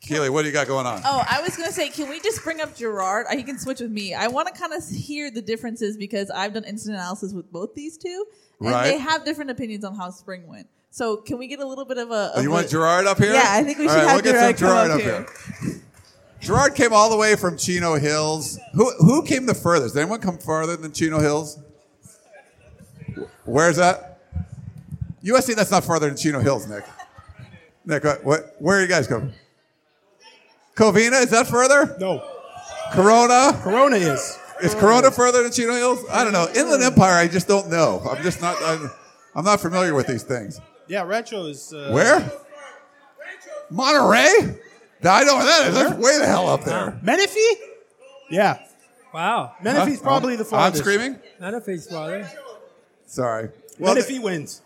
Keely, what do you got going on? Oh, I was gonna say, can we just bring up Gerard? He can switch with me. I want to kind of hear the differences because I've done instant analysis with both these two, and Right. they have different opinions on how spring went. So, can we get a little bit of a? Oh, you a- want Gerard up here? Yeah, I think we All should right, have we'll get some Gerard Gerard come up up here. Gerard came all the way from Chino Hills. Who who came the furthest? Did anyone come farther than Chino Hills? Where's that? USC. That's not farther than Chino Hills, Nick. Nick, what, what, where are you guys going? Covina, is that further? No, Corona? Corona is. Is Corona further than Chino Hills? I don't know. Inland Empire, I just don't know. I'm just not. I'm, I'm not familiar with these things. Yeah, Rancho is. Uh, Where? Monterey? I know where that is. That's way the hell up there. Menifee? Yeah, Wow, Menifee's Huh? probably the I'm farthest. screaming? not if father. Sorry. Well, Menifee wins.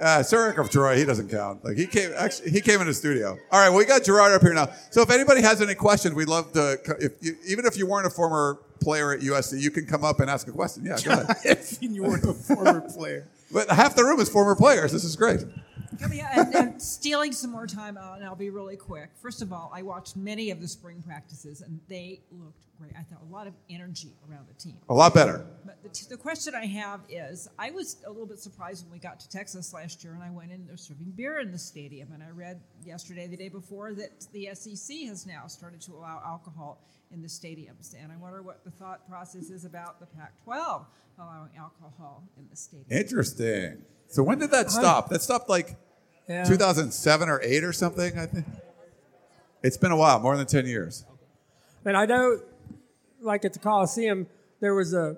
uh, Sir Eric of Troy, he doesn't count. Like he came, actually, he came in the studio. All right, well, we got Gerard up here now. So if anybody has any questions, we'd love to. If you, even if you weren't a former player at USC, you can come up and ask a question. Yeah, go ahead. if you weren't a former player. But half the room is former players. This is great. And, and stealing some more time out, and I'll be really quick. First of all, I watched many of the spring practices, and they looked great. I thought a lot of energy around the team. A lot better. But the, t- the question I have is, I was a little bit surprised when we got to Texas last year, and I went in. They're serving beer in the stadium, and I read yesterday, the day before, that the SEC has now started to allow alcohol in the stadiums, and I wonder what the thought process is about the Pac-12 allowing alcohol in the stadium. Interesting. So when did that uh-huh. stop? That stopped like Yeah. 2007 or 8 or something, I think. It's been a while, more than 10 years. And I know, like at the Coliseum, there was a,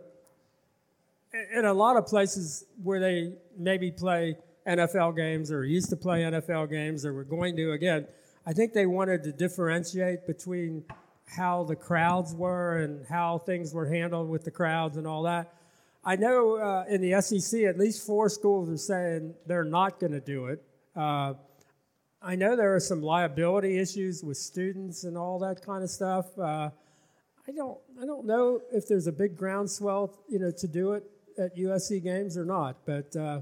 in a lot of places where they maybe play NFL games or used to play NFL games or were going to again, I think they wanted to differentiate between how the crowds were and how things were handled with the crowds and all that. I know uh, in the SEC, at least four schools are saying they're not going to do it. Uh, I know there are some liability issues with students and all that kind of stuff. Uh, I don't, I don't know if there's a big groundswell, you know, to do it at USC games or not. But uh,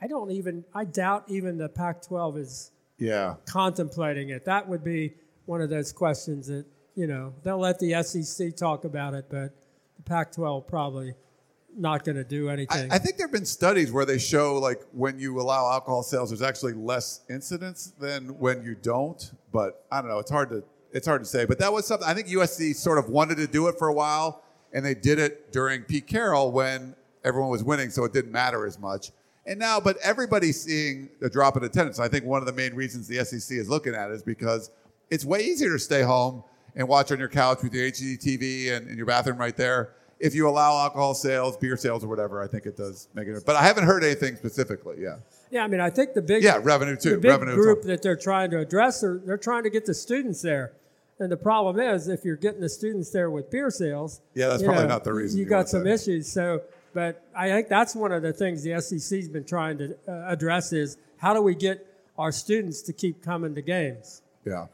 I don't even, I doubt even the Pac-12 is Yeah. contemplating it. That would be one of those questions that, you know, they'll let the SEC talk about it, but the Pac-12 probably not going to do I, anything. I think there have been studies where they show like when you allow alcohol sales, there's actually less incidents than when you don't. But I don't know. It's hard to it's hard to say. But that was something I think USC sort of wanted to do it for a while, and they did it during Pete Carroll when everyone was winning, so it didn't matter as much. And now, but everybody's seeing a drop in attendance. I think one of the main reasons the SEC is looking at it is because it's way easier to stay home and watch on your couch with your HD TV and in your bathroom right there. If you allow alcohol sales, beer sales, or whatever, I think it does make it. But I haven't heard anything specifically. Yeah. yeah, I mean, I think the big Yeah, revenue too. the big Revenue group that they're trying to address they're, they're trying to get the students there. And the problem is, if you're getting the students there with beer sales, Yeah, that's probably know, not the reason You you got some that. issues. So, but I think that's one of the things the SEC's been trying to uh, address is how do we get our students to keep coming to games? Yeah.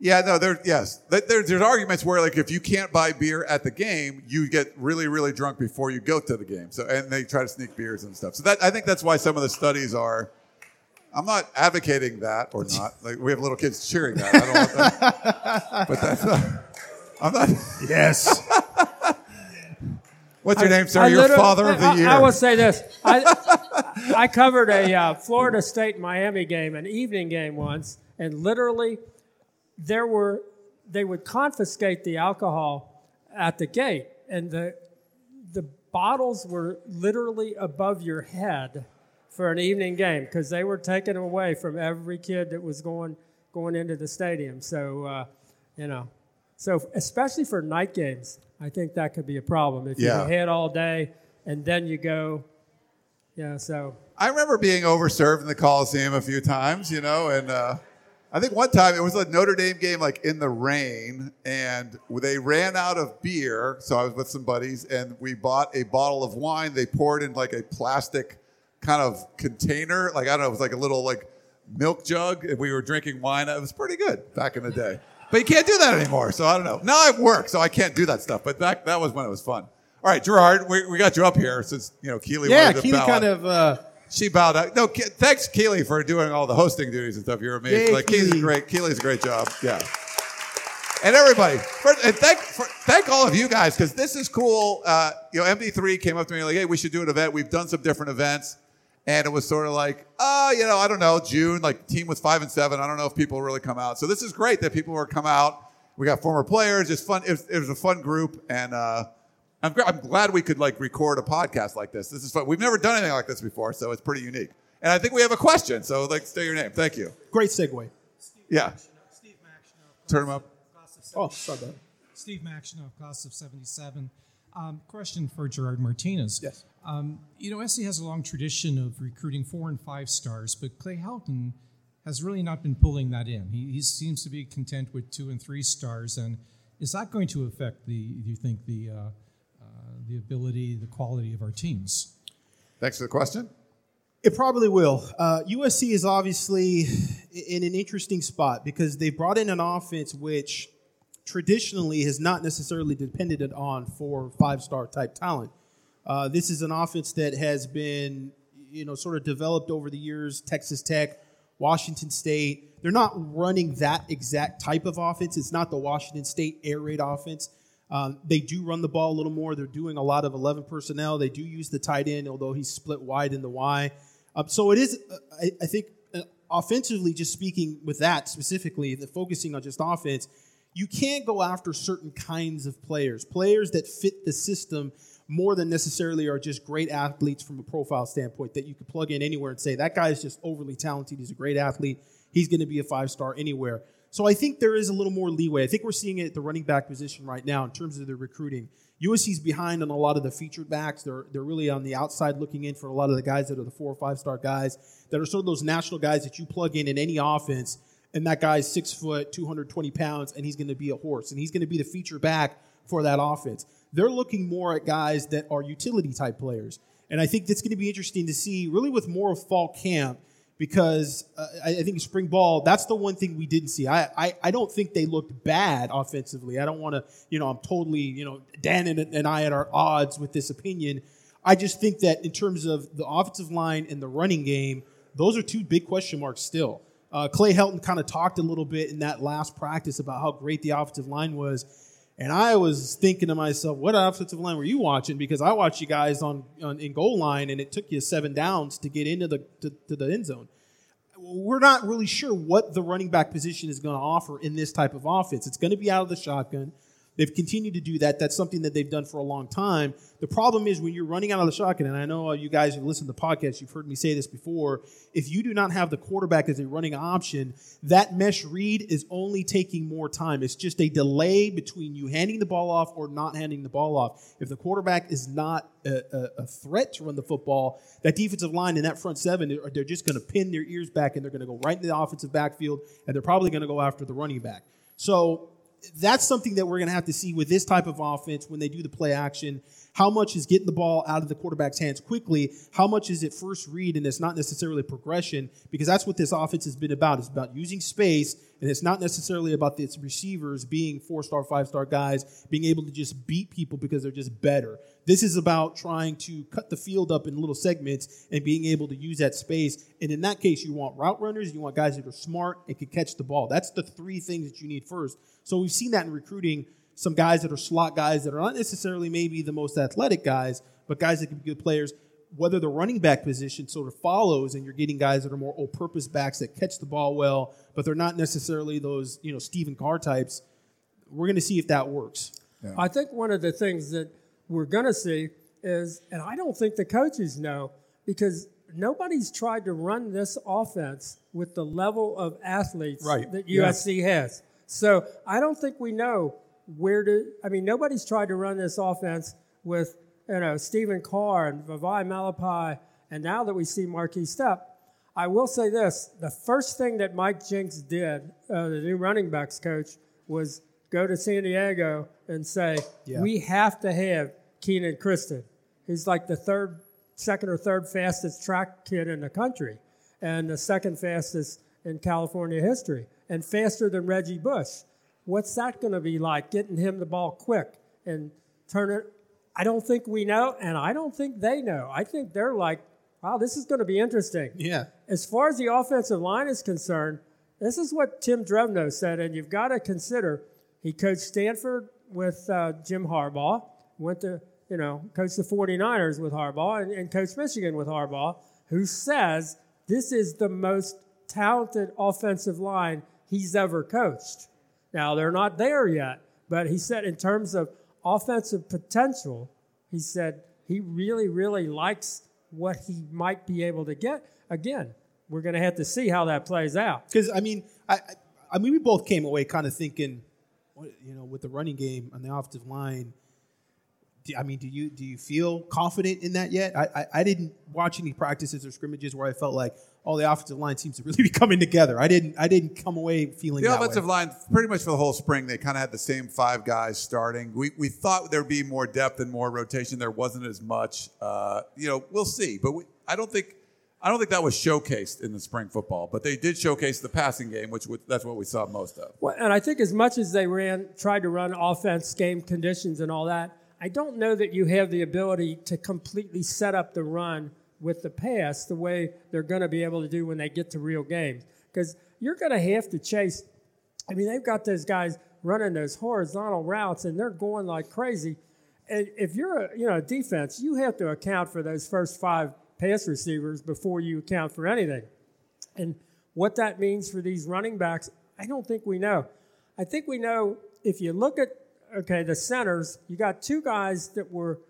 Yeah, no, there. Yes, There- there, there's arguments where like if you can't buy beer at the game, you get really, really drunk before you go to the game. So and they try to sneak beers and stuff. So that I think that's why some of the studies are. I'm not advocating that or not. Like we have little kids cheering that. I don't want that. but that's not. I'm not. Yes. What's your I- name, sir? I You're father of the I- year. I, will say this. I, I covered a uh, Florida State Miami game, an evening game once, and literally there were they would confiscate the alcohol at the gate, and the the bottles were literally above your head for an evening game because they were taken away from every kid that was going going into the stadium. So uh, you know, so especially for night games, I think that could be a problem if Yeah. you hit all day and then you go. Yeah, so I remember being overserved in the Coliseum a few times, you know, and uh, I think one time it was a Notre Dame game, like in the rain, and they ran out of beer. So I was with some buddies, and we bought a bottle of wine. They poured in like a plastic kind of container, like I don't know, it was like a little like milk jug, and we were drinking wine. It was pretty good back in the day, but you can't do that anymore. So I don't know. Now I work, so I can't do that stuff. But back that was when it was fun. All right, Gerard, we, we got you up here since you know Keely. yeah, wanted to Keely kind of. Uh, She bowed out. No, Ke- thanks, Keely, for doing all the hosting duties and stuff. You're amazing. Yay, like Keely's Keely. great. Keely's a great job. Yeah. And everybody, for, and thank for, thank all of you guys because this is cool. Uh, you know, MD3 came up to me like, "Hey, we should do an event." We've done some different events, and it was sort of like, "Oh, you know, I don't know, June. Like, team was five and seven. I don't know if people really come out." So this is great that people were come out. We got former players. It's fun. It was, it was a fun group, and uh, I'm, gr- I'm glad we could like record a podcast like this. This is fun. We've never done anything like this before, so it's pretty unique. And I think we have a question. So, like, say your name. Thank you. great segue. Yeah. Steve Maxinoff. Turn them up. Oh, sorry about that. Steve Maxinoff, class of 77. Um, question for Gerard Martinez. Yes. Um, you know, SC has a long tradition of recruiting four and five stars, but Clay Helton has really not been pulling that in. He, he seems to be content with two and three stars. And is that going to affect the, do you think, the, uh, the ability, the quality of our teams? Thanks for the question. It probably will. Uh, USC is obviously in an interesting spot because they brought in an offense which traditionally has not necessarily depended on for five star type talent. Uh, this is an offense that has been, you know, sort of developed over the years. Texas Tech, Washington State. They're not running that exact type of offense. It's not the Washington State air raid offense. Um, they do run the ball a little more. They're doing a lot of 11 personnel. They do use the tight end, although he's split wide in the Y. Um, so it is, uh, I, I think, uh, offensively, just speaking with that specifically, the focusing on just offense, you can't go after certain kinds of players, players that fit the system more than necessarily are just great athletes from a profile standpoint that you could plug in anywhere and say that guy is just overly talented. He's a great athlete. He's going to be a five star anywhere. So I think there is a little more leeway. I think we're seeing it at the running back position right now in terms of the recruiting. USC's behind on a lot of the featured backs. They're they're really on the outside looking in for a lot of the guys that are the four or five star guys that are sort of those national guys that you plug in in any offense, and that guy's six foot, 220 pounds, and he's going to be a horse, and he's going to be the feature back for that offense. They're looking more at guys that are utility type players, and I think that's going to be interesting to see, really, with more of fall camp because uh, I, I think spring ball that's the one thing we didn't see. I, I, I don't think they looked bad offensively. I don't want to you know i'm totally you know dan and, and i at our odds with this opinion. I just think that in terms of the offensive line and the running game those are two big question marks still. Uh, clay helton kind of talked a little bit in that last practice about how great the offensive line was and I was thinking to myself, what offensive line were you watching? Because I watched you guys on, on in goal line, and it took you seven downs to get into the to, to the end zone. We're not really sure what the running back position is going to offer in this type of offense. It's going to be out of the shotgun. They've continued to do that. That's something that they've done for a long time. The problem is when you're running out of the shotgun, and I know you guys who listen to the podcast, you've heard me say this before. If you do not have the quarterback as a running option, that mesh read is only taking more time. It's just a delay between you handing the ball off or not handing the ball off. If the quarterback is not a, a, a threat to run the football, that defensive line and that front seven, they're, they're just going to pin their ears back and they're going to go right in the offensive backfield, and they're probably going to go after the running back. So that's something that we're going to have to see with this type of offense when they do the play action. How much is getting the ball out of the quarterback's hands quickly? How much is it first read and it's not necessarily progression? Because that's what this offense has been about. It's about using space And it's not necessarily about the receivers being four star, five star guys, being able to just beat people because they're just better. This is about trying to cut the field up in little segments and being able to use that space. And in that case, you want route runners, you want guys that are smart and can catch the ball. That's the three things that you need first. So we've seen that in recruiting some guys that are slot guys that are not necessarily maybe the most athletic guys, but guys that can be good players whether the running back position sort of follows and you're getting guys that are more all-purpose backs that catch the ball well, but they're not necessarily those, you know, Stephen Carr types, we're going to see if that works. Yeah. I think one of the things that we're going to see is, and I don't think the coaches know, because nobody's tried to run this offense with the level of athletes right. that USC yeah. has. So I don't think we know where to. I mean, nobody's tried to run this offense with you know, Stephen Carr and Vavae Malepeai, and now that we see Markese Stepp, I will say this: the first thing that Mike Jinks did, uh, the new running backs coach, was go to San Diego and say, yeah. "We have to have Keenan Christon. He's like the third, second or third fastest track kid in the country, and the second fastest in California history, and faster than Reggie Bush. What's that going to be like? Getting him the ball quick and turn it I don't think we know, and I don't think they know. I think they're like, wow, this is going to be interesting. Yeah. As far as the offensive line is concerned, this is what Tim Drevno said, and you've got to consider he coached Stanford with uh, Jim Harbaugh, went to, you know, coached the 49ers with Harbaugh, and, and coached Michigan with Harbaugh, who says this is the most talented offensive line he's ever coached. Now, they're not there yet, but he said in terms of offensive potential, he said he really, really likes what he might be able to get. Again, we're going to have to see how that plays out. Because I mean, I, I mean, we both came away kind of thinking, you know, with the running game on the offensive line I mean, do you do you feel confident in that yet? I, I, I didn't watch any practices or scrimmages where I felt like all the offensive line seems to really be coming together. I didn't I didn't come away feeling the offensive way. line pretty much for the whole spring. They kind of had the same five guys starting. We we thought there'd be more depth and more rotation. There wasn't as much. Uh, you know, we'll see. But we, I don't think. I don't think that was showcased in the spring football, but they did showcase the passing game, which that's what we saw most of. Well, and I think as much as they ran, tried to run offense, game conditions, and all that, I don't know that you have the ability to completely set up the run with the pass the way they're going to be able to do when they get to real games. Because you're going to have to chase. I mean, they've got those guys running those horizontal routes and they're going like crazy. And if you're a you know defense, you have to account for those first five pass receivers before you account for anything. And what that means for these running backs, I don't think we know. I think we know if you look at okay, the centers, you got two guys that were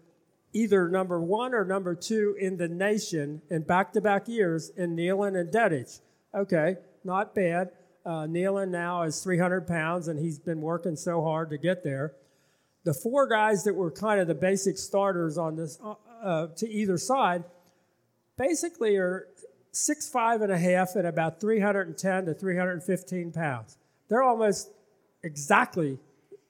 either number one or number two in the nation in back to back years in Neilon and Dedich. Okay, not bad. Uh, Neilon now is 300 pounds and he's been working so hard to get there. The four guys that were kind of the basic starters on this uh, uh, to either side basically are six five and a half and about 310 to 315 pounds. They're almost exactly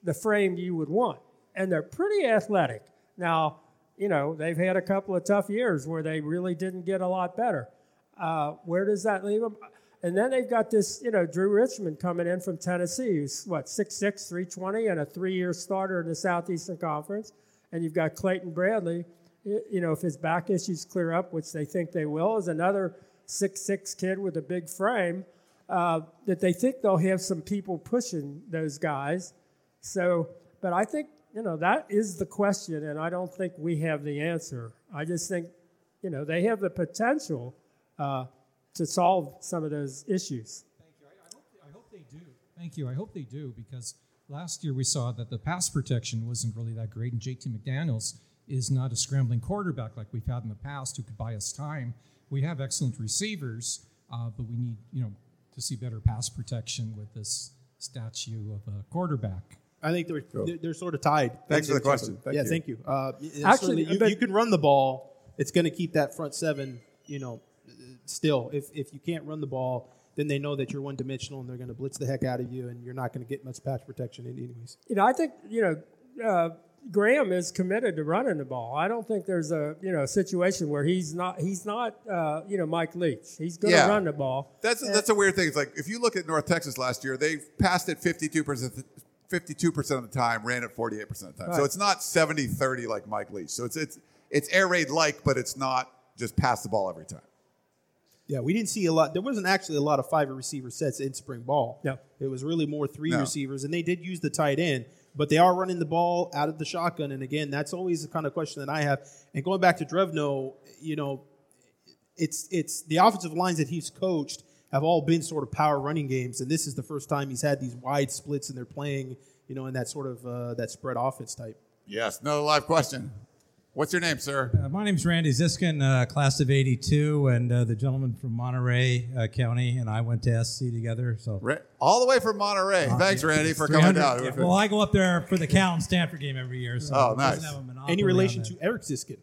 the frame you would want. And they're pretty athletic. Now, you know, they've had a couple of tough years where they really didn't get a lot better. Uh, where does that leave them? And then they've got this, you know, Drew Richmond coming in from Tennessee, who's what, 6'6, 320, and a three year starter in the Southeastern Conference. And you've got Clayton Bradley, you know, if his back issues clear up, which they think they will, is another six-six kid with a big frame uh, that they think they'll have some people pushing those guys. So, but I think, you know, that is the question, and I don't think we have the answer. I just think, you know, they have the potential uh, to solve some of those issues. Thank you. I, I, hope, I hope they do. Thank you. I hope they do because last year we saw that the pass protection wasn't really that great, and JT McDaniels is not a scrambling quarterback like we've had in the past who could buy us time. We have excellent receivers, uh, but we need, you know, to see better pass protection with this statue of a quarterback. I think they're they're, they're sort of tied. Thanks for the question. Thank yeah, you. thank you. Uh, Actually, you, you, can run the ball. It's going to keep that front seven, you know, still. If if you can't run the ball, then they know that you're one dimensional and they're going to blitz the heck out of you, and you're not going to get much patch protection in anyways. You know, I think you know. Uh, Graham is committed to running the ball. I don't think there's a you know situation where he's not he's not uh, you know Mike Leach. He's going to Yeah. run the ball. That's And- that's a weird thing. It's like if you look at North Texas last year, they passed it 52 percent. 52% of the time, ran it 48% of the time. So it's not 70-30 like Mike Leach. So it's it's it's air raid like, but it's not just pass the ball every time. Yeah, we didn't see a lot. There wasn't actually a lot of five receiver sets in spring ball. No. It was really more three No. receivers, and they did use the tight end, but they are running the ball out of the shotgun. And again, that's always the kind of question that I have. And going back to Drevno, you know, it's it's the offensive lines that he's coached have all been sort of power running games, and this is the first time he's had these wide splits, and they're playing, you know, in that sort of uh, that spread offense type. Yes, another live question. What's your name, sir? Uh, my name's Randy Ziskin, uh, class of '82, and uh, the gentleman from Monterey uh, County and I went to SC together. So Ra- all the way from Monterey. Thanks, Randy, for coming 300 down. yeah, Well, I go up there for the Cal and Stanford game every year. So Oh, nice. have a Any relation to Eric Ziskin?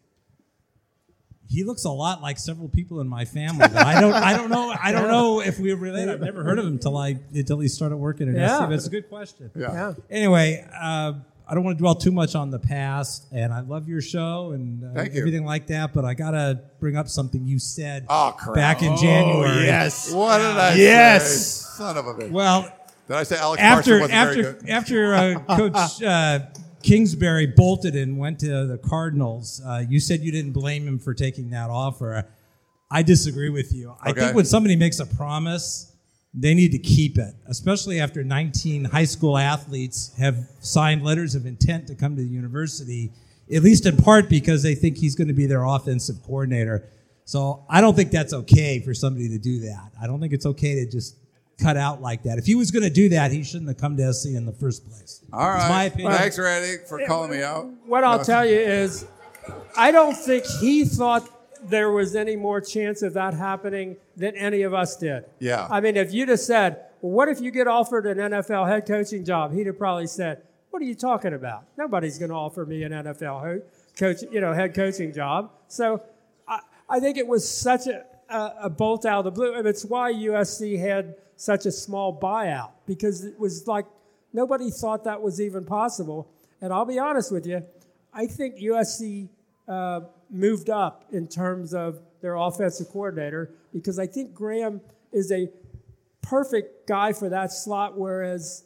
He looks a lot like several people in my family. I don't. I don't know. I don't know if we're related. I've never heard of him until I until he started working at Yeah. SC. But it's a good question. Yeah. Yeah. Anyway, uh, I don't want to dwell too much on the past, and I love your show and uh, Thank you. everything like that. But I gotta bring up something you said Oh, crap. back in January. yes. What did I Yes. say? Son of a bitch. Well, Did I say Alex after Parsons wasn't after very good? after uh, Coach uh, Kingsbury bolted and went to the Cardinals, uh, you said you didn't blame him for taking that offer. I disagree with you. I Okay. think when somebody makes a promise, they need to keep it, especially after 19 high school athletes have signed letters of intent to come to the university, at least in part because they think he's going to be their offensive coordinator. So I don't think that's okay for somebody to do that. I don't think it's okay to just cut out like that. If he was going to do that, he shouldn't have come to SC in the first place. All It's my opinion. Thanks, Randy, for calling me out. What I'll No. tell you is, I don't think he thought there was any more chance of that happening than any of us did. Yeah. I mean, if you'd have said, well, what if you get offered an NFL head coaching job? He'd have probably said, what are you talking about? Nobody's going to offer me an NFL ho- coach, you know, head coaching job. So I, I think it was such a, a, a bolt out of the blue. And it's why USC had such a small buyout because it was like nobody thought that was even possible. And I'll be honest with you, I think USC uh, moved up in terms of their offensive coordinator because I think Graham is a perfect guy for that slot, whereas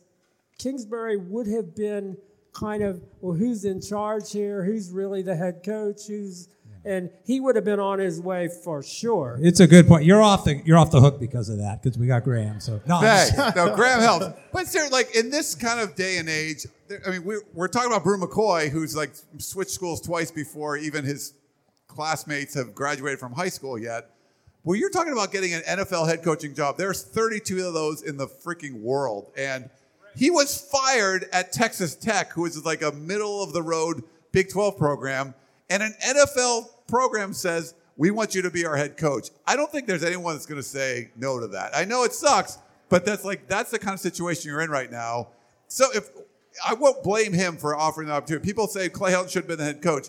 Kingsbury would have been kind of, well, who's in charge here? Who's really the head coach? Who's and he would have been on his way for sure. It's a good point. You're off the you're off the hook because of that because we got Graham. So no, I'm Thanks. just- no, Graham helps. But sir, like in this kind of day and age, there, I mean, we're, we're talking about Bru McCoy, who's like switched schools twice before even his classmates have graduated from high school yet. Well, you're talking about getting an NFL head coaching job. There's 32 of those in the freaking world, and he was fired at Texas Tech, who is like a middle of the road Big 12 program, and an NFL program says we want you to be our head coach. I don't think there's anyone that's going to say no to that. I know it sucks, but that's like that's the kind of situation you're in right now. So if I won't blame him for offering the opportunity. People say Clay Helton should have been the head coach.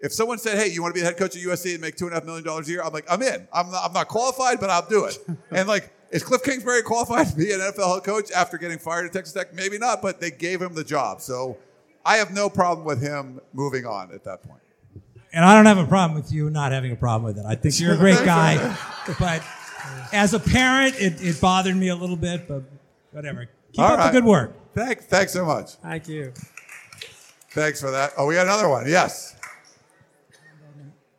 If someone said, "Hey, you want to be the head coach at USC and make two and a half million dollars a year?" I'm like, "I'm in. I'm not, I'm not qualified, but I'll do it." and like, is Cliff Kingsbury qualified to be an NFL head coach after getting fired at Texas Tech? Maybe not, but they gave him the job, so I have no problem with him moving on at that point. And I don't have a problem with you not having a problem with it. I think you're a great guy, but as a parent, it, it bothered me a little bit. But whatever. Keep All up right. the good work. Thanks, thanks so much. Thank you. Thanks for that. Oh, we got another one. Yes.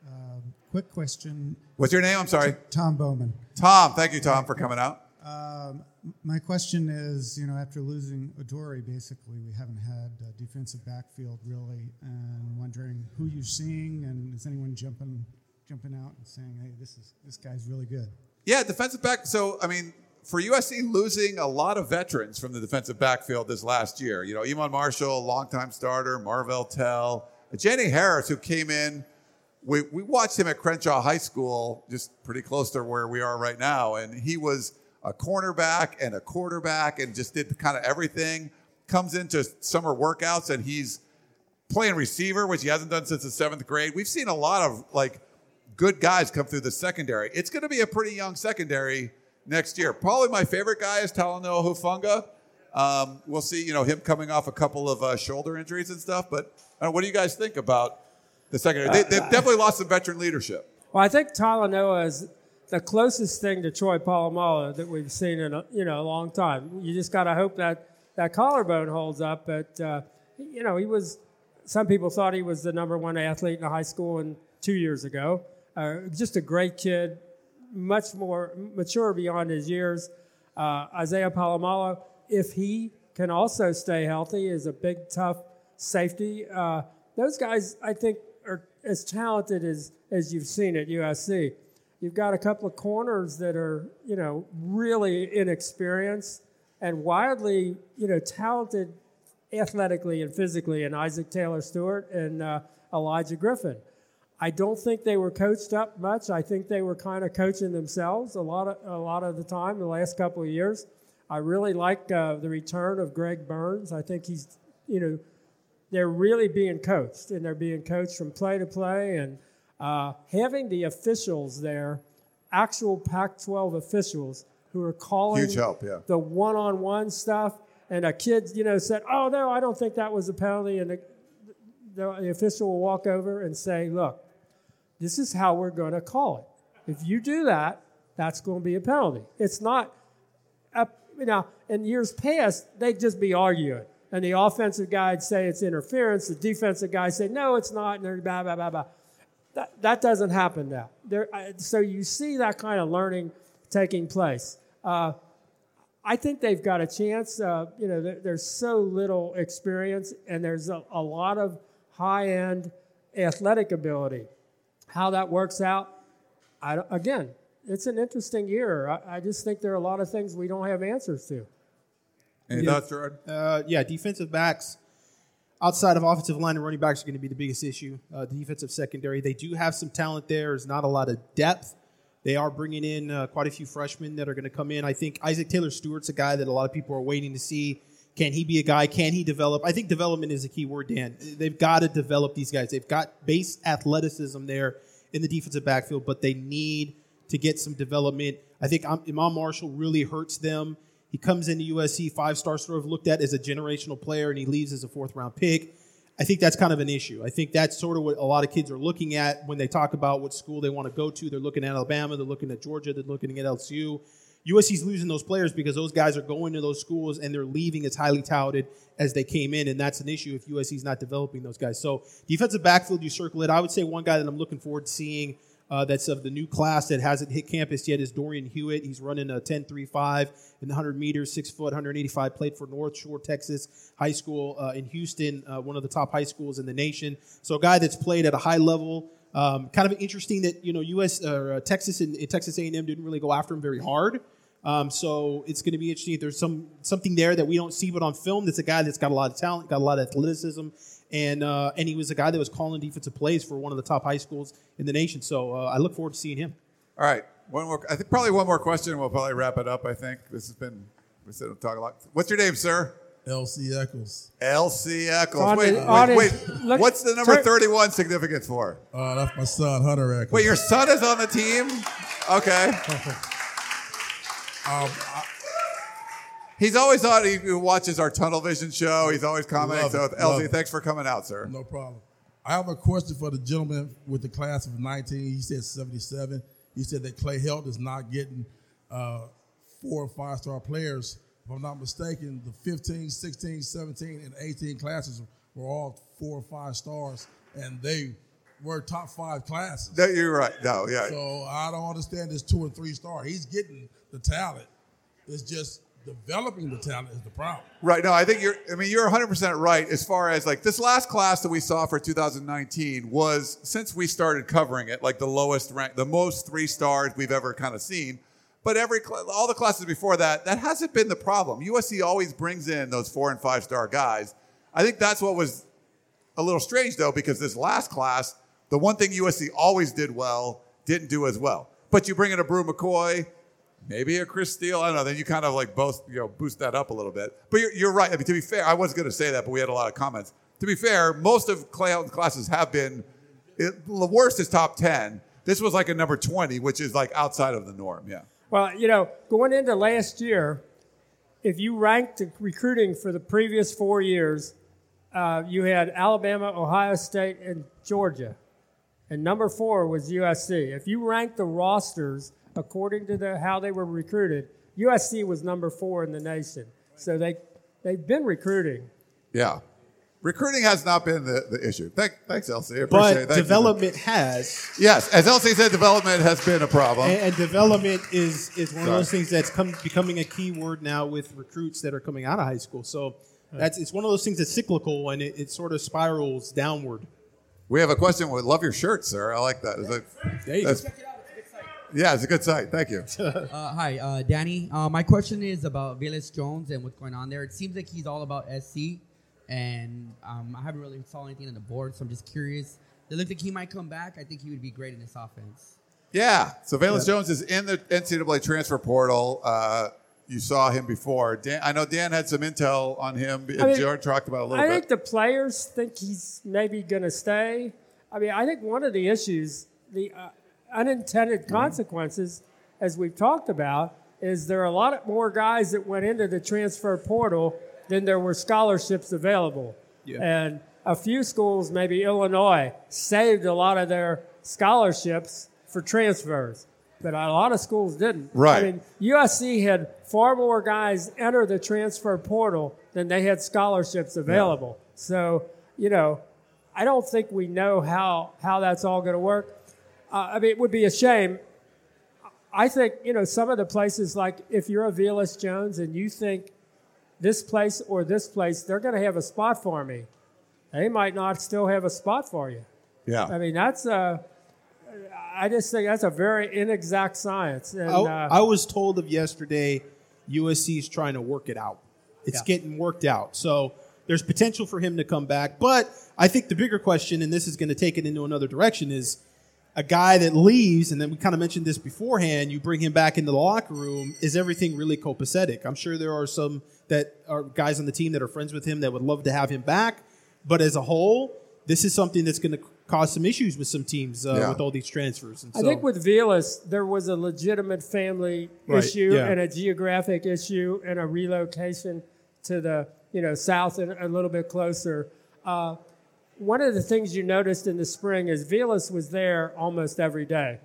Um, quick question. What's your name? I'm sorry. Tom Bowman. Tom. Thank you, Tom, for coming out. Um, my question is, you know, after losing Adoree', basically, we haven't had a defensive backfield really, and wondering who you're seeing, and is anyone jumping jumping out and saying, "Hey, this is this guy's really good." Yeah, defensive back. So, I mean, for USC losing a lot of veterans from the defensive backfield this last year, you know, Iman Marshall, longtime starter, Marvell Tell, Jenny Harris, who came in. We, we watched him at Crenshaw High School, just pretty close to where we are right now. And he was a cornerback and a quarterback and just did kind of everything. Comes into summer workouts and he's playing receiver, which he hasn't done since the seventh grade. We've seen a lot of like good guys come through the secondary. It's going to be a pretty young secondary next year. Probably my favorite guy is Talanoa Hufunga. Um, we'll see, you know, him coming off a couple of uh, shoulder injuries and stuff. But Uh, what do you guys think about the secondary? They, they've definitely lost some veteran leadership. Well, I think Talanoa is the closest thing to Troy Polamalu that we've seen in a, you know a long time. You just got to hope that that collarbone holds up. But uh, you know, he was. Some people thought he was the number one athlete in high school and two years ago. Uh, just a great kid, much more mature beyond his years. Uh, Isaiah Palomalo, if he can also stay healthy, is a big, tough safety. Uh, those guys, I think, are as talented as, as you've seen at USC. You've got a couple of corners that are, you know, really inexperienced and wildly, you know, talented athletically and physically in Isaac Taylor Stewart and uh, Olaijah Griffin. I don't think they were coached up much. I think they were kind of coaching themselves a lot of a lot of the time the last couple of years. I really like uh, the return of Greg Burns. I think he's you know they're really being coached and they're being coached from play to play and uh, having the officials there, actual Pac-12 officials who are calling Huge help, yeah. the one-on-one stuff. And a kid, you know, said, "Oh no, I don't think that was a penalty," and the, the, the official will walk over and say, "Look, this is how we're going to call it. If you do that, that's going to be a penalty. It's not, a, you know, in years past, they'd just be arguing. And the offensive guy would say it's interference. The defensive guy'd say, no, it's not. And they're blah, blah, blah, blah. That, that doesn't happen now. There, so you see that kind of learning taking place. Uh, I think they've got a chance. Uh, you know, there, there's so little experience, and there's a, a lot of high end athletic ability. How that works out, I, again, it's an interesting year. I, I, just think there are a lot of things we don't have answers to. Any yeah. thoughts, Gerard? Uh, yeah, defensive backs outside of offensive line and running backs are going to be the biggest issue. Uh, the defensive secondary, they do have some talent there. There's not a lot of depth. They are bringing in uh, quite a few freshmen that are going to come in. I think Isaac Taylor Stewart's a guy that a lot of people are waiting to see. Can he be a guy? Can he develop? I think development is a key word, Dan. They've got to develop these guys. They've got base athleticism there in the defensive backfield, but they need to get some development. I think Iman Marshall really hurts them. He comes into USC, five star sort of looked at as a generational player, and he leaves as a fourth round pick. I think that's kind of an issue. I think that's sort of what a lot of kids are looking at when they talk about what school they want to go to. They're looking at Alabama, they're looking at Georgia, they're looking at LSU. USC's losing those players because those guys are going to those schools and they're leaving as highly touted as they came in, and that's an issue if USC's not developing those guys. So defensive backfield, you circle it. I would say one guy that I'm looking forward to seeing uh, that's of the new class that hasn't hit campus yet is Dorian Hewitt. He's running a 10.35 in the 100 meters, six foot, 185. Played for North Shore, Texas High School uh, in Houston, uh, one of the top high schools in the nation. So a guy that's played at a high level. Um, kind of interesting that you know U.S. Uh, Texas and Texas A&M didn't really go after him very hard. Um, so it's going to be interesting if there's some something there that we don't see, but on film, that's a guy that's got a lot of talent, got a lot of athleticism, and uh, and he was a guy that was calling defensive plays for one of the top high schools in the nation. So uh, I look forward to seeing him. All right, one more. I think probably one more question. We'll probably wrap it up. I think this has been we said we'll talk a lot. What's your name, sir? LC Eccles. LC Eccles. On wait, the- wait, on wait. look- What's the number turn- 31 significance for? Uh, that's my son, Hunter Eccles. Wait, your son is on the team? Okay. Um, He's always on. He watches our Tunnel Vision show. He's always commenting. Love So, it, love thanks for coming out, sir. No problem. I have a question for the gentleman with the class of 19. He said 77. He said that Clay Helt is not getting uh, four or five star players. If I'm not mistaken, the 15, 16, 17, and 18 classes were all four or five stars, and they were top five classes. No, you're right. No, yeah. So I don't understand this two and three star. He's getting the talent. It's just developing the talent is the problem. Right. No, I think you're. I mean, you're 100 percent right as far as like this last class that we saw for 2019 was since we started covering it, like the lowest rank, the most three stars we've ever kind of seen. But every all the classes before that, that hasn't been the problem. USC always brings in those four and five star guys. I think that's what was a little strange though, because this last class, the one thing USC always did well, didn't do as well. But you bring in a Bru McCoy, maybe a Chris Steele. I don't know. Then you kind of like both, you know, boost that up a little bit. But you're, you're right. I mean, to be fair, I was going to say that, but we had a lot of comments. To be fair, most of Clay Helton's classes have been, it, the worst is top 10. This was like a number 20, which is like outside of the norm. Yeah. Well, you know, going into last year, if you ranked the recruiting for the previous four years, uh, you had Alabama, Ohio State, and Georgia. And number four was USC. If you rank the rosters according to the, how they were recruited, USC was number four in the nation. So they, they've been recruiting. Yeah. Recruiting has not been the, the issue. Thank, thanks, LC. I appreciate But it. Thank you. development has. Yes, as LC said, development has been a problem. And, and development is, is one Sorry. of those things that's come, becoming a key word now with recruits that are coming out of high school. So that's it's one of those things that's cyclical and it, it sort of spirals downward. We have a question. We love your shirt, sir. I like that. Is it- There you that's- go. Yeah, it's a good site. Thank you. uh, hi, uh, Danny. Uh, my question is about Velus Jones and what's going on there. It seems like he's all about SC, and um, I haven't really saw anything on the board, so I'm just curious. It looks like he might come back. I think he would be great in this offense. Yeah. So Velus Yeah. Jones is in the NCAA transfer portal. Uh, you saw him before. Dan, I know Dan had some intel on him. I mean, Jared talked about it a little I bit. I think the players think he's maybe going to stay. I mean, I think one of the issues, the uh, unintended Mm-hmm. consequences, as we've talked about, is there are a lot more guys that went into the transfer portal than there were scholarships available. Yeah. And a few schools, maybe Illinois, saved a lot of their scholarships for transfers, but a lot of schools didn't. Right. I mean, USC had far more guys enter the transfer portal than they had scholarships available. So, you know, I don't think we know how, how that's all going to work. Uh, I mean, it would be a shame. I think, you know, some of the places, like if you're a Velus Jones and you think this place or this place, they're going to have a spot for me. They might not still have a spot for you. Yeah. I mean, that's a, I just think that's a very inexact science. And, I, uh, I was told of yesterday USC is trying to work it out. It's Yeah. getting worked out. So there's potential for him to come back. But I think the bigger question, and this is going to take it into another direction, is a guy that leaves, and then we kind of mentioned this beforehand, you bring him back into the locker room, is everything really copacetic? I'm sure there are some that are guys on the team that are friends with him that would love to have him back. But as a whole, this is something that's going to cause some issues with some teams uh, Yeah. with all these transfers. And I think with Velus, there was a legitimate family Right, issue yeah. and a geographic issue and a relocation to the you know south and a little bit closer. Uh, one of the things you noticed in the spring is Velus was there almost every day,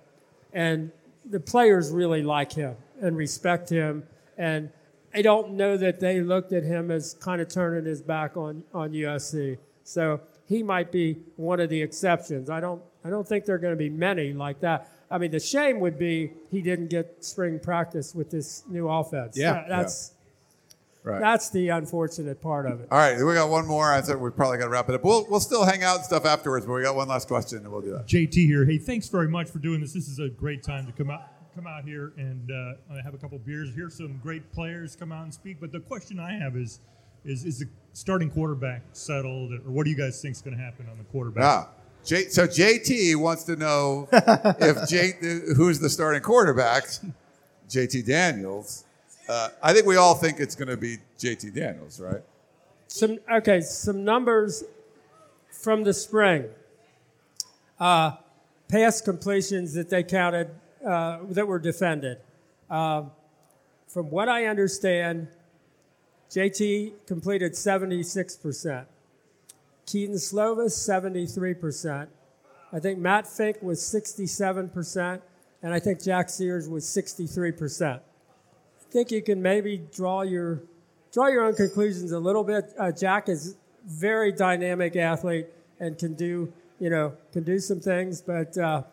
and the players really like him and respect him. And I don't know that they looked at him as kind of turning his back on on USC. So he might be one of the exceptions. I don't I don't think there are going to be many like that. I mean, the shame would be he didn't get spring practice with this new offense. Yeah. That- that's Right. that's the unfortunate part of it. All right, we got one more. I said we probably got to wrap it up. We'll, we'll still hang out and stuff afterwards, but we got one last question and we'll do that. JT here. Hey, thanks very much for doing this. This is a great time to come out come out here and uh, have a couple beers. Hear some great players come out and speak. But the question I have is, is is the starting quarterback settled, or what do you guys think is going to happen on the quarterback? Yeah. J, so JT wants to know if J, who's the starting quarterback. JT Daniels. Uh, I think we all think it's going to be JT Daniels, right? Some okay, some numbers from the spring. Uh, pass completions that they counted uh, that were defended. Um, from what I understand, JT completed 76%. Kedon Slovis, 73%. I think Matt Fink was 67%, and I think Jack Sears was 63%. Think you can maybe draw your draw your own conclusions a little bit. Uh, Jack is very dynamic athlete and can do you know can do some things, but uh,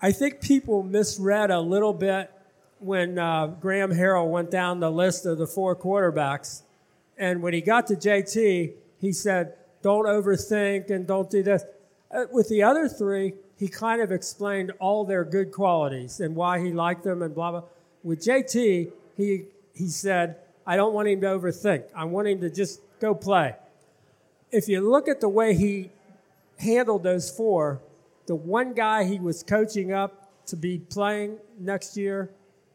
I think people misread a little bit when uh, Graham Harrell went down the list of the four quarterbacks, and when he got to JT, he said, "Don't overthink and don't do this." Uh, with the other three, he kind of explained all their good qualities and why he liked them and blah blah. With JT, he he said, "I don't want him to overthink. I want him to just go play." If you look at the way he handled those four, the one guy he was coaching up to be playing next year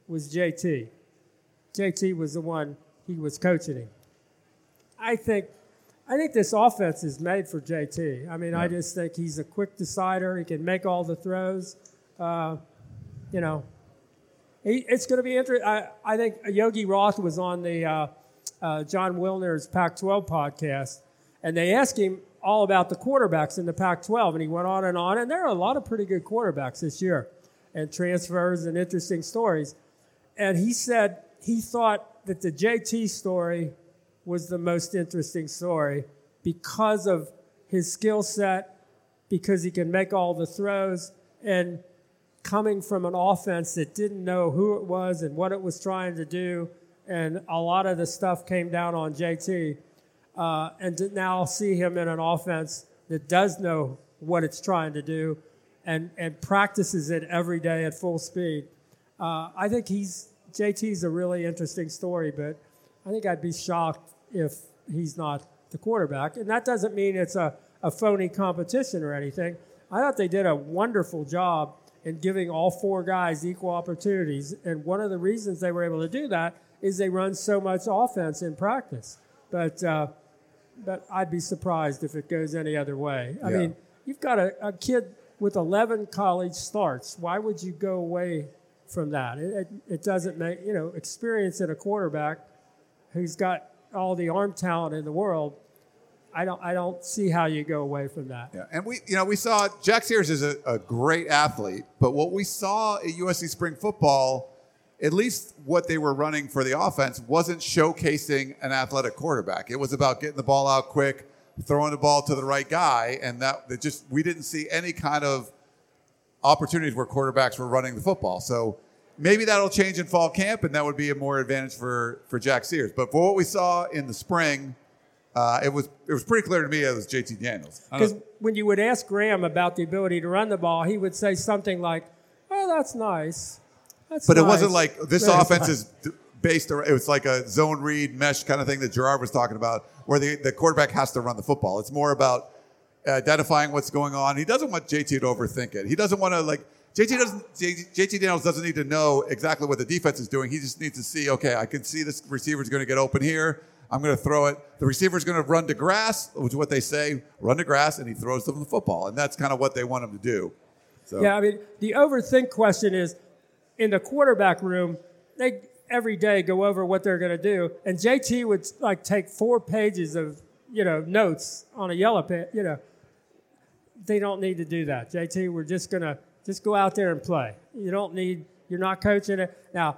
was JT. JT was the one he was coaching him. I think I think this offense is made for JT. I mean, I just think he's a quick decider. He can make all the throws. Uh, you know, he, it's going to be interesting. I, think Yogi Roth was on the uh, uh, Jon Wilner's Pac-12 podcast, And they asked him all about the quarterbacks in the Pac 12, and he went on and on. And there are a lot of pretty good quarterbacks this year, and transfers and interesting stories. And he said he thought that the JT story was the most interesting story because of his skill set, because he can make all the throws, and coming from an offense that didn't know who it was and what it was trying to do. And a lot of the stuff came down on JT. Uh, and to now see him in an offense that does know what it's trying to do and, and practices it every day at full speed. Uh, I think he's JT's a really interesting story, but I think I'd be shocked if he's not the quarterback. And that doesn't mean it's a, a phony competition or anything. I thought they did a wonderful job in giving all four guys equal opportunities. And one of the reasons they were able to do that is they run so much offense in practice. But, uh, but I'd be surprised if it goes any other way. I Yeah. mean, you've got a, a kid with 11 college starts. Why would you go away from that? It, it, it doesn't make, you know, experience in a quarterback who's got all the arm talent in the world. I don't, I don't see how you go away from that. Yeah, and we, you know, we saw Jack Sears is a, a great athlete, but what we saw at USC spring football, at least what they were running for the offense, wasn't showcasing an athletic quarterback. It was about getting the ball out quick, throwing the ball to the right guy, and that, that just we didn't see any kind of opportunities where quarterbacks were running the football. So maybe that'll change in fall camp, and that would be a more advantage for for Jack Sears. But for what we saw in the spring. Uh, it was it was pretty clear to me it was JT Daniels. Because when you would ask Graham about the ability to run the ball, he would say something like, "Oh, that's nice." That's But it wasn't like this That's offense nice. is based around, it was like a zone read mesh kind of thing that Gerard was talking about, where the, the quarterback has to run the football. It's more about identifying what's going on. He doesn't want JT to overthink it. He doesn't want to like JT doesn't JT, JT Daniels doesn't need to know exactly what the defense is doing. He just needs to see, okay, I can see this receiver's going to get open here. I'm going to throw it. The receiver's going to run to grass, which is what they say, run to grass, and he throws them the football. And that's kind of what they want him to do. So Yeah, I mean, the overthink question is in the quarterback room, they every day go over what they're going to do, and JT would like take four pages of you know notes on a yellow pad. You know, they don't need to do that. JT, we're just going to just go out there and play. You don't need. You're not coaching it now.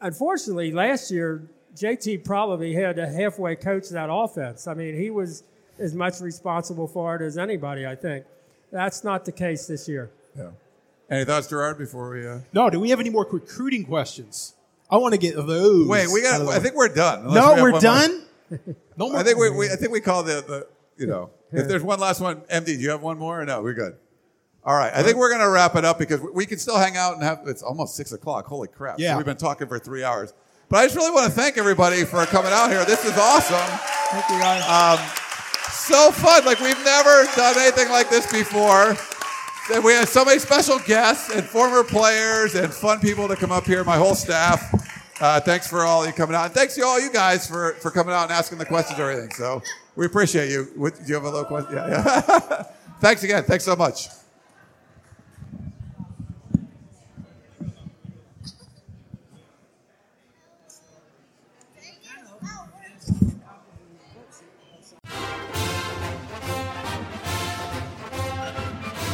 Unfortunately, last year JT probably had to halfway coach that offense. I mean, he was as much responsible for it as anybody. I think that's not the case this year. Yeah. Any thoughts, Gerard, before we? Uh... No, do we have any more recruiting questions? I want to get those. Wait, we got. I think we're done. No, we we're done. No more. I think we, we. I think we call the the. You know, if there's one last one, MD, do you have one more? Or no, we're good. All right, I think we're gonna wrap it up because we can still hang out and have. It's almost six o'clock. Holy crap! Yeah. we've been talking for three hours. But I just really want to thank everybody for coming out here. This is awesome. Thank you, guys. Um, so fun. Like we've never done anything like this before. And we had so many special guests and former players and fun people to come up here. My whole staff. Uh, thanks for all you coming out, and thanks to all you guys for, for coming out and asking the questions or everything. So we appreciate you. What, do you have a little question? Yeah. yeah. thanks again. Thanks so much.